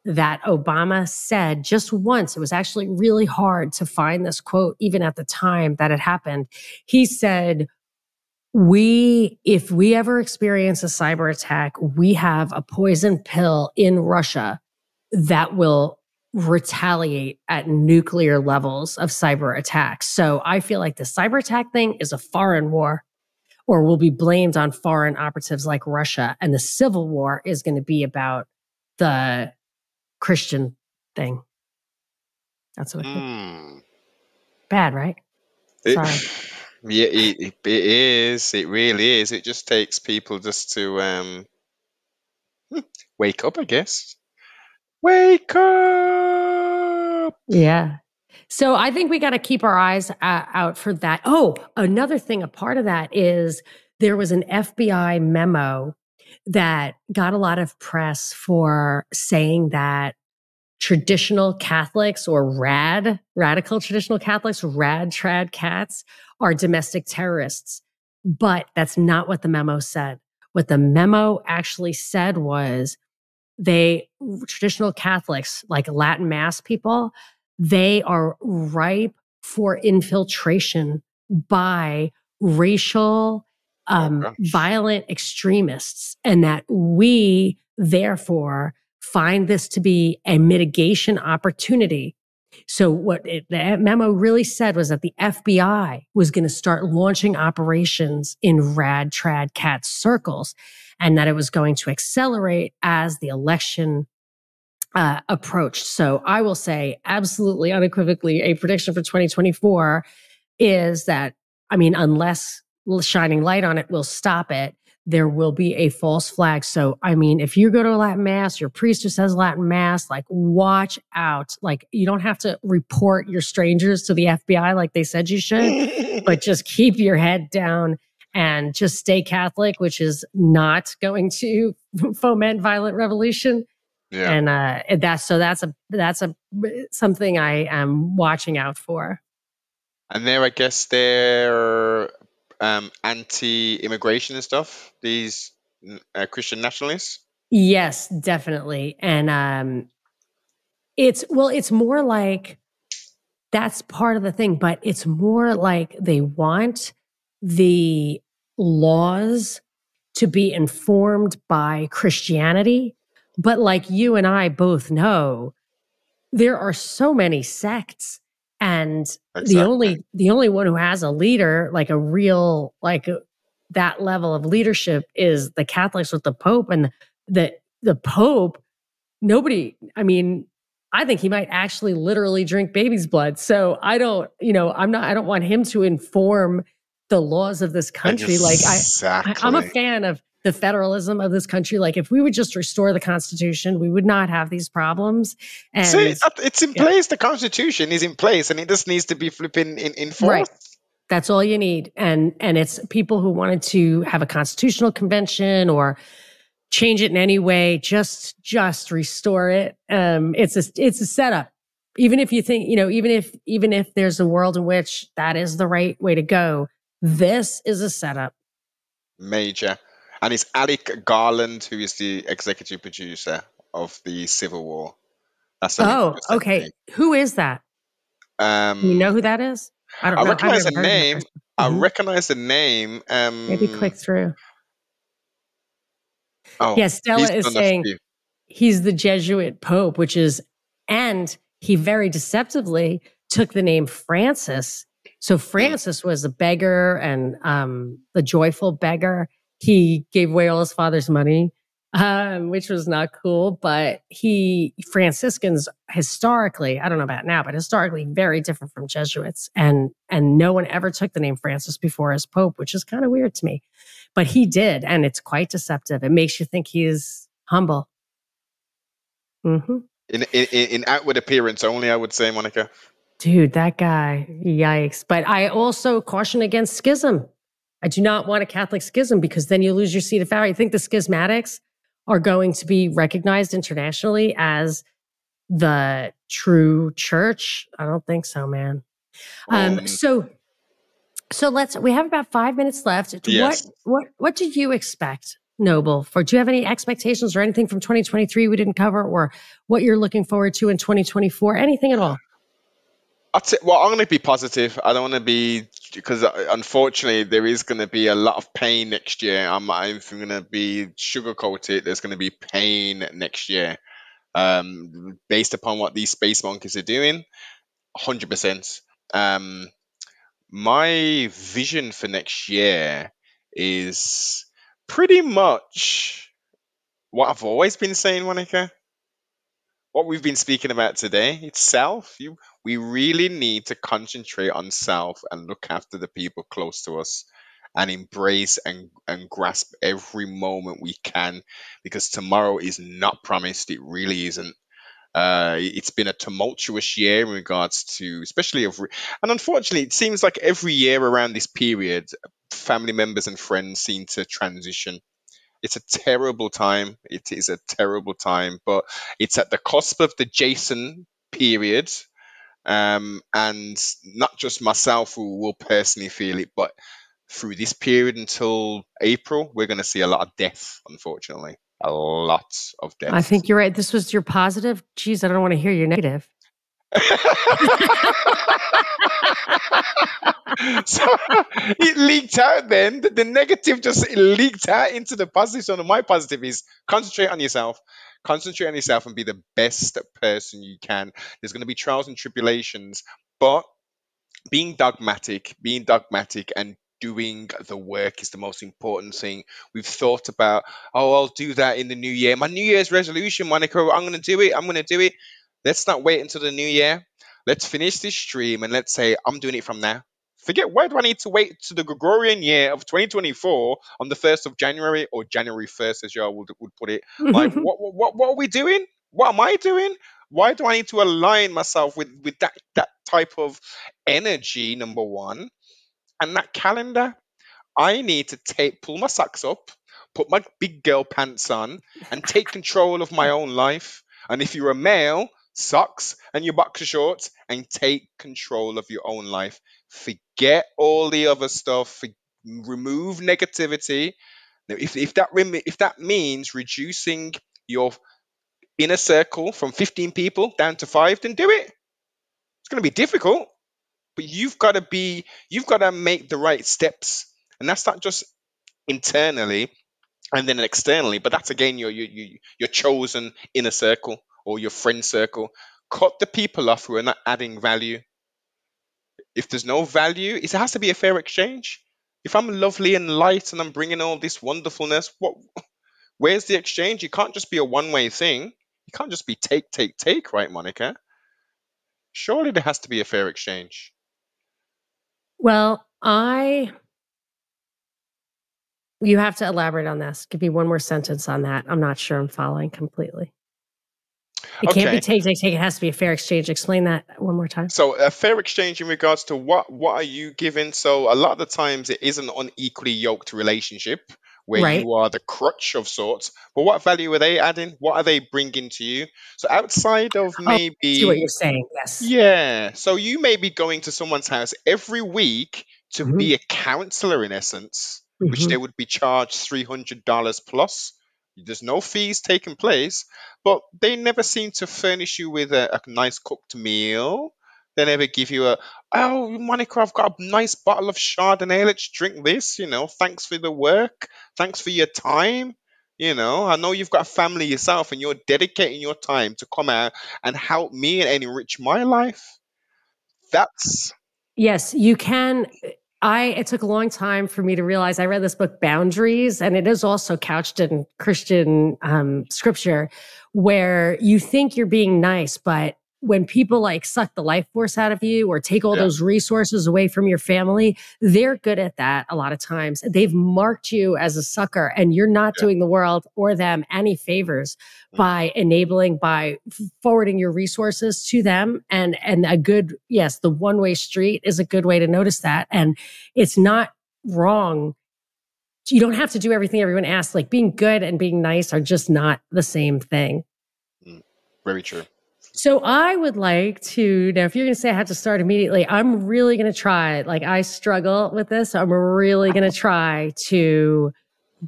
that Obama said just once. It was actually really hard to find this quote, even at the time that it happened. He said, we, if we ever experience a cyber attack, we have a poison pill in Russia that will retaliate at nuclear levels of cyber attacks. So I feel like the cyber attack thing is a foreign war or will be blamed on foreign operatives like Russia. And the civil war is going to be about the Christian thing. That's what I think. Mm. Bad, right? Sorry. Yeah, it, it is. It really is. It just takes people just to um, hmm, wake up, I guess. Wake up! Yeah. So I think we got to keep our eyes uh, out for that. Oh, another thing, a part of that is there was an FBI memo that got a lot of press for saying that traditional Catholics or rad, radical traditional Catholics, rad trad cats are domestic terrorists. But that's not what the memo said. What the memo actually said was they, traditional Catholics, like Latin Mass people, they are ripe for infiltration by racial, um, oh, violent extremists, and that we, therefore, find this to be a mitigation opportunity so what it, the memo really said was that the FBI was going to start launching operations in rad trad cat circles and that it was going to accelerate as the election uh, approached. So I will say absolutely unequivocally a prediction for 2024 is that, I mean, unless shining light on it will stop it, there will be a false flag. So, I mean, if you go to a Latin mass, your priest who says Latin mass, like watch out. Like you don't have to report your strangers to the FBI like they said you should, but just keep your head down and just stay Catholic, which is not going to foment violent revolution. Yeah. And uh, that's so that's a that's a something I am watching out for. And there, I guess they're um, anti-immigration and stuff. These uh, Christian nationalists. Yes, definitely. And um, it's well, it's more like that's part of the thing, but it's more like they want the laws to be informed by Christianity. But like you and I both know, there are so many sects and exactly. the only the only one who has a leader like a real like uh, that level of leadership is the Catholics with the Pope and the the Pope nobody I mean I think he might actually literally drink baby's blood. So I don't, you know, I'm not, I don't want him to inform the laws of this country. Exactly. Like I, I, I'm a fan of the federalism of this country. Like if we would just restore the Constitution, we would not have these problems. And See, it's in yeah. place. The Constitution is in place, and it just needs to be flipping in enforced. Right. That's all you need. And and it's people who wanted to have a constitutional convention or change it in any way, just just restore it. Um, it's a it's a setup. Even if you think, you know, even if even if there's a world in which that is the right way to go, this is a setup. Major. And it's Alex Garland who is the executive producer of the Civil War. That's oh, okay. Who is that? Um, you know who that is? I don't I know. recognize the name. I mm-hmm. recognize the name. Um, Maybe click through. Oh, yeah, Stella is saying he's the Jesuit Pope, which is, and he very deceptively took the name Francis. So hmm. Francis was a beggar and um, the joyful beggar he gave away all his father's money, um, which was not cool. But he, Franciscans historically, I don't know about now, but historically very different from Jesuits. And, and no one ever took the name Francis before as Pope, which is kind of weird to me. But he did. And it's quite deceptive. It makes you think he's humble. Mm-hmm. In, in, in outward appearance only, I would say, Monica. Dude, that guy, yikes. But I also caution against schism. I do not want a Catholic schism because then you lose your seat of power. I think the schismatics are going to be recognized internationally as the true church. I don't think so, man. Um, um so so let's we have about five minutes left. Yes. What what what do you expect, Noble? For do you have any expectations or anything from 2023 we didn't cover, or what you're looking forward to in 2024? Anything at all? Well, I'm going to be positive. I don't want to be because uh, unfortunately there is going to be a lot of pain next year. I'm, I'm going to be sugarcoated. There's going to be pain next year, um, based upon what these space monkeys are doing. Hundred um, percent. My vision for next year is pretty much what I've always been saying, Monica what we've been speaking about today itself. you we really need to concentrate on self and look after the people close to us and embrace and, and grasp every moment we can because tomorrow is not promised it really isn't uh, it's been a tumultuous year in regards to especially of and unfortunately it seems like every year around this period family members and friends seem to transition it's a terrible time. It is a terrible time, but it's at the cusp of the Jason period. Um, and not just myself who will personally feel it, but through this period until April, we're going to see a lot of death, unfortunately. A lot of death. I think you're right. This was your positive. Geez, I don't want to hear your negative. so it leaked out then. The, the negative just leaked out into the positive. So my positive is concentrate on yourself, Concentrate on yourself and be the best person you can. There's going to be trials and tribulations, but being dogmatic, being dogmatic and doing the work is the most important thing. We've thought about, oh, I'll do that in the new year. My New Year's resolution, Monica, I'm going to do it. I'm going to do it. Let's not wait until the new year. Let's finish this stream and let's say, I'm doing it from now. Forget why do I need to wait to the Gregorian year of 2024 on the 1st of January or January 1st, as y'all would, would put it. Like, what, what, what are we doing? What am I doing? Why do I need to align myself with, with that, that type of energy, number one? And that calendar, I need to take pull my socks up, put my big girl pants on, and take control of my own life. And if you're a male, socks and your boxer shorts, and take control of your own life. Forget all the other stuff. remove negativity. Now, if, if that rem- if that means reducing your inner circle from 15 people down to five, then do it. It's going to be difficult, but you've got to be you've got to make the right steps, and that's not just internally and then externally, but that's again your your your, your chosen inner circle or your friend circle. Cut the people off who are not adding value. If there's no value, it has to be a fair exchange. If I'm lovely and light and I'm bringing all this wonderfulness, what? Where's the exchange? It can't just be a one-way thing. You can't just be take, take, take, right, Monica? Surely there has to be a fair exchange. Well, I you have to elaborate on this. Give me one more sentence on that. I'm not sure I'm following completely. It okay. can't be take, take, take. It has to be a fair exchange. Explain that one more time. So a fair exchange in regards to what what are you giving? So a lot of the times it is an unequally yoked relationship where right. you are the crutch of sorts. But what value are they adding? What are they bringing to you? So outside of maybe oh, see what you're saying, yes. Yeah. So you may be going to someone's house every week to mm-hmm. be a counselor in essence, mm-hmm. which they would be charged three hundred dollars plus. There's no fees taking place, but they never seem to furnish you with a, a nice cooked meal. They never give you a, oh, Monica, I've got a nice bottle of Chardonnay. Let's drink this. You know, thanks for the work. Thanks for your time. You know, I know you've got a family yourself and you're dedicating your time to come out and help me and enrich my life. That's. Yes, you can. I it took a long time for me to realize I read this book Boundaries and it is also couched in Christian um, scripture where you think you're being nice but when people like suck the life force out of you or take all yeah. those resources away from your family, they're good at that a lot of times. They've marked you as a sucker and you're not yeah. doing the world or them any favors mm-hmm. by enabling by forwarding your resources to them and and a good yes, the one-way street is a good way to notice that and it's not wrong you don't have to do everything everyone asks. Like being good and being nice are just not the same thing. Mm, very true. So I would like to now if you're going to say I have to start immediately, I'm really going to try. Like I struggle with this. I'm really going to try to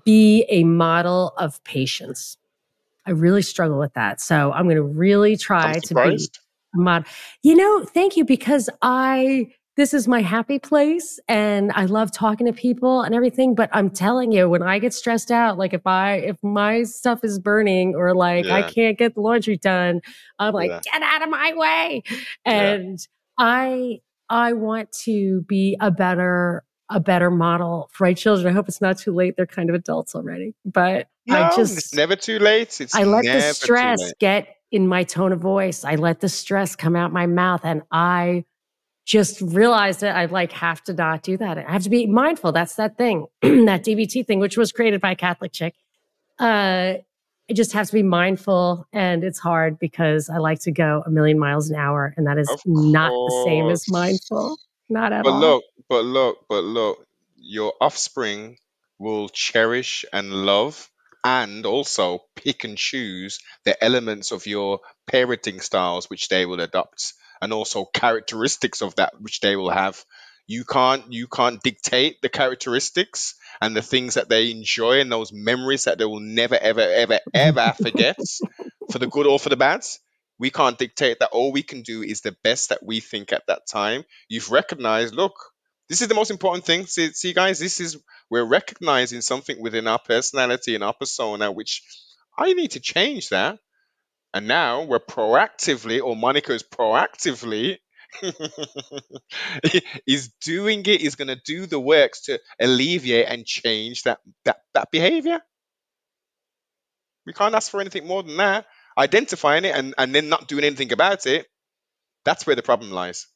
be a model of patience. I really struggle with that. So I'm going to really try to be a model. You know, thank you because I this is my happy place and I love talking to people and everything. But I'm telling you, when I get stressed out, like if I, if my stuff is burning or like yeah. I can't get the laundry done, I'm like, yeah. get out of my way. And yeah. I, I want to be a better, a better model for my children. I hope it's not too late. They're kind of adults already, but no, I just, it's never too late. It's I let the stress get in my tone of voice. I let the stress come out my mouth and I, just realized that I like have to not do that. I have to be mindful. That's that thing, that DBT thing, which was created by a Catholic chick. Uh, I just have to be mindful, and it's hard because I like to go a million miles an hour, and that is not the same as mindful. Not at but all. But look, but look, but look, your offspring will cherish and love and also pick and choose the elements of your parenting styles which they will adopt and also characteristics of that which they will have. You can't you can't dictate the characteristics and the things that they enjoy and those memories that they will never ever ever ever forget for the good or for the bad. We can't dictate that. All we can do is the best that we think at that time. You've recognized, look, this is the most important thing. See, see, guys, this is we're recognizing something within our personality and our persona which I need to change that. And now we're proactively, or Monica is proactively is doing it, is going to do the works to alleviate and change that, that, that behavior. We can't ask for anything more than that. Identifying it and, and then not doing anything about it, that's where the problem lies.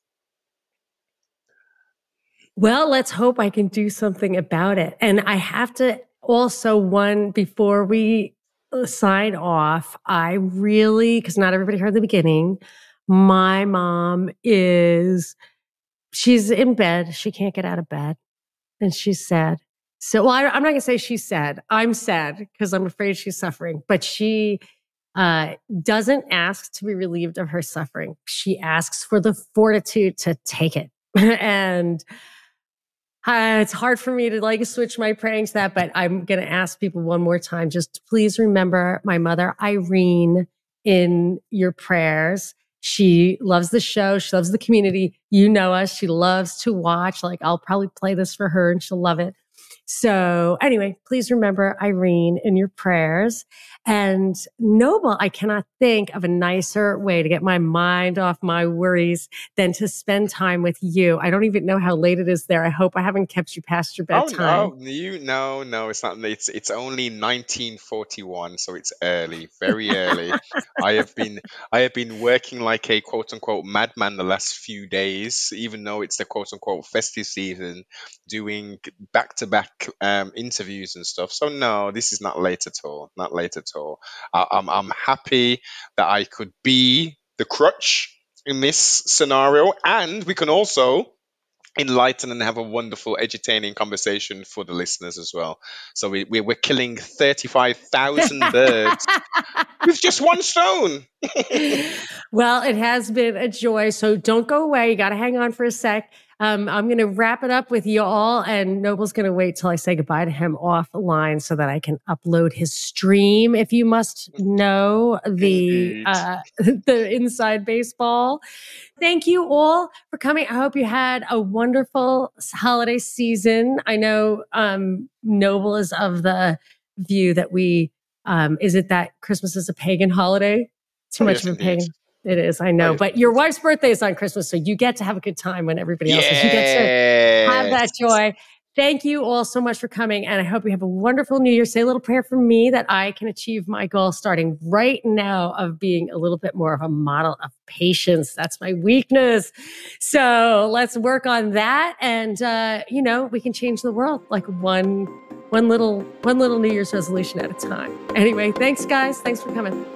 Well, let's hope I can do something about it. And I have to also, one, before we sign off, I really, because not everybody heard the beginning, my mom is, she's in bed. She can't get out of bed and she's sad. So, well, I, am not going to say she's sad. I'm sad because I'm afraid she's suffering, but she uh, doesn't ask to be relieved of her suffering. She asks for the fortitude to take it. and uh, it's hard for me to like switch my praying to that, but I'm going to ask people one more time. Just please remember my mother, Irene, in your prayers. She loves the show. She loves the community. You know us. She loves to watch. Like, I'll probably play this for her and she'll love it. So, anyway, please remember Irene in your prayers. And Noble, I cannot think of a nicer way to get my mind off my worries than to spend time with you. I don't even know how late it is there. I hope I haven't kept you past your bedtime. Oh no, you no, no, it's not. It's it's only 1941, so it's early, very early. I have been I have been working like a quote unquote madman the last few days, even though it's the quote unquote festive season, doing back to back um, interviews and stuff. So no, this is not late at all. Not late at all. I, I'm I'm happy that I could be the crutch in this scenario, and we can also enlighten and have a wonderful, entertaining conversation for the listeners as well. So we, we we're killing thirty five thousand birds with just one stone. well, it has been a joy. So don't go away. You got to hang on for a sec. Um, I'm going to wrap it up with you all, and Noble's going to wait till I say goodbye to him offline so that I can upload his stream. If you must know the uh, the inside baseball, thank you all for coming. I hope you had a wonderful holiday season. I know um, Noble is of the view that we um, is it that Christmas is a pagan holiday? Too oh, much yes, of a pagan. It is, I know. But your wife's birthday is on Christmas, so you get to have a good time when everybody else is. You get to have that joy. Thank you all so much for coming. And I hope you have a wonderful new year. Say a little prayer for me that I can achieve my goal starting right now of being a little bit more of a model of patience. That's my weakness. So let's work on that. And, uh, you know, we can change the world like one, one little, one little New Year's resolution at a time. Anyway, thanks guys. Thanks for coming.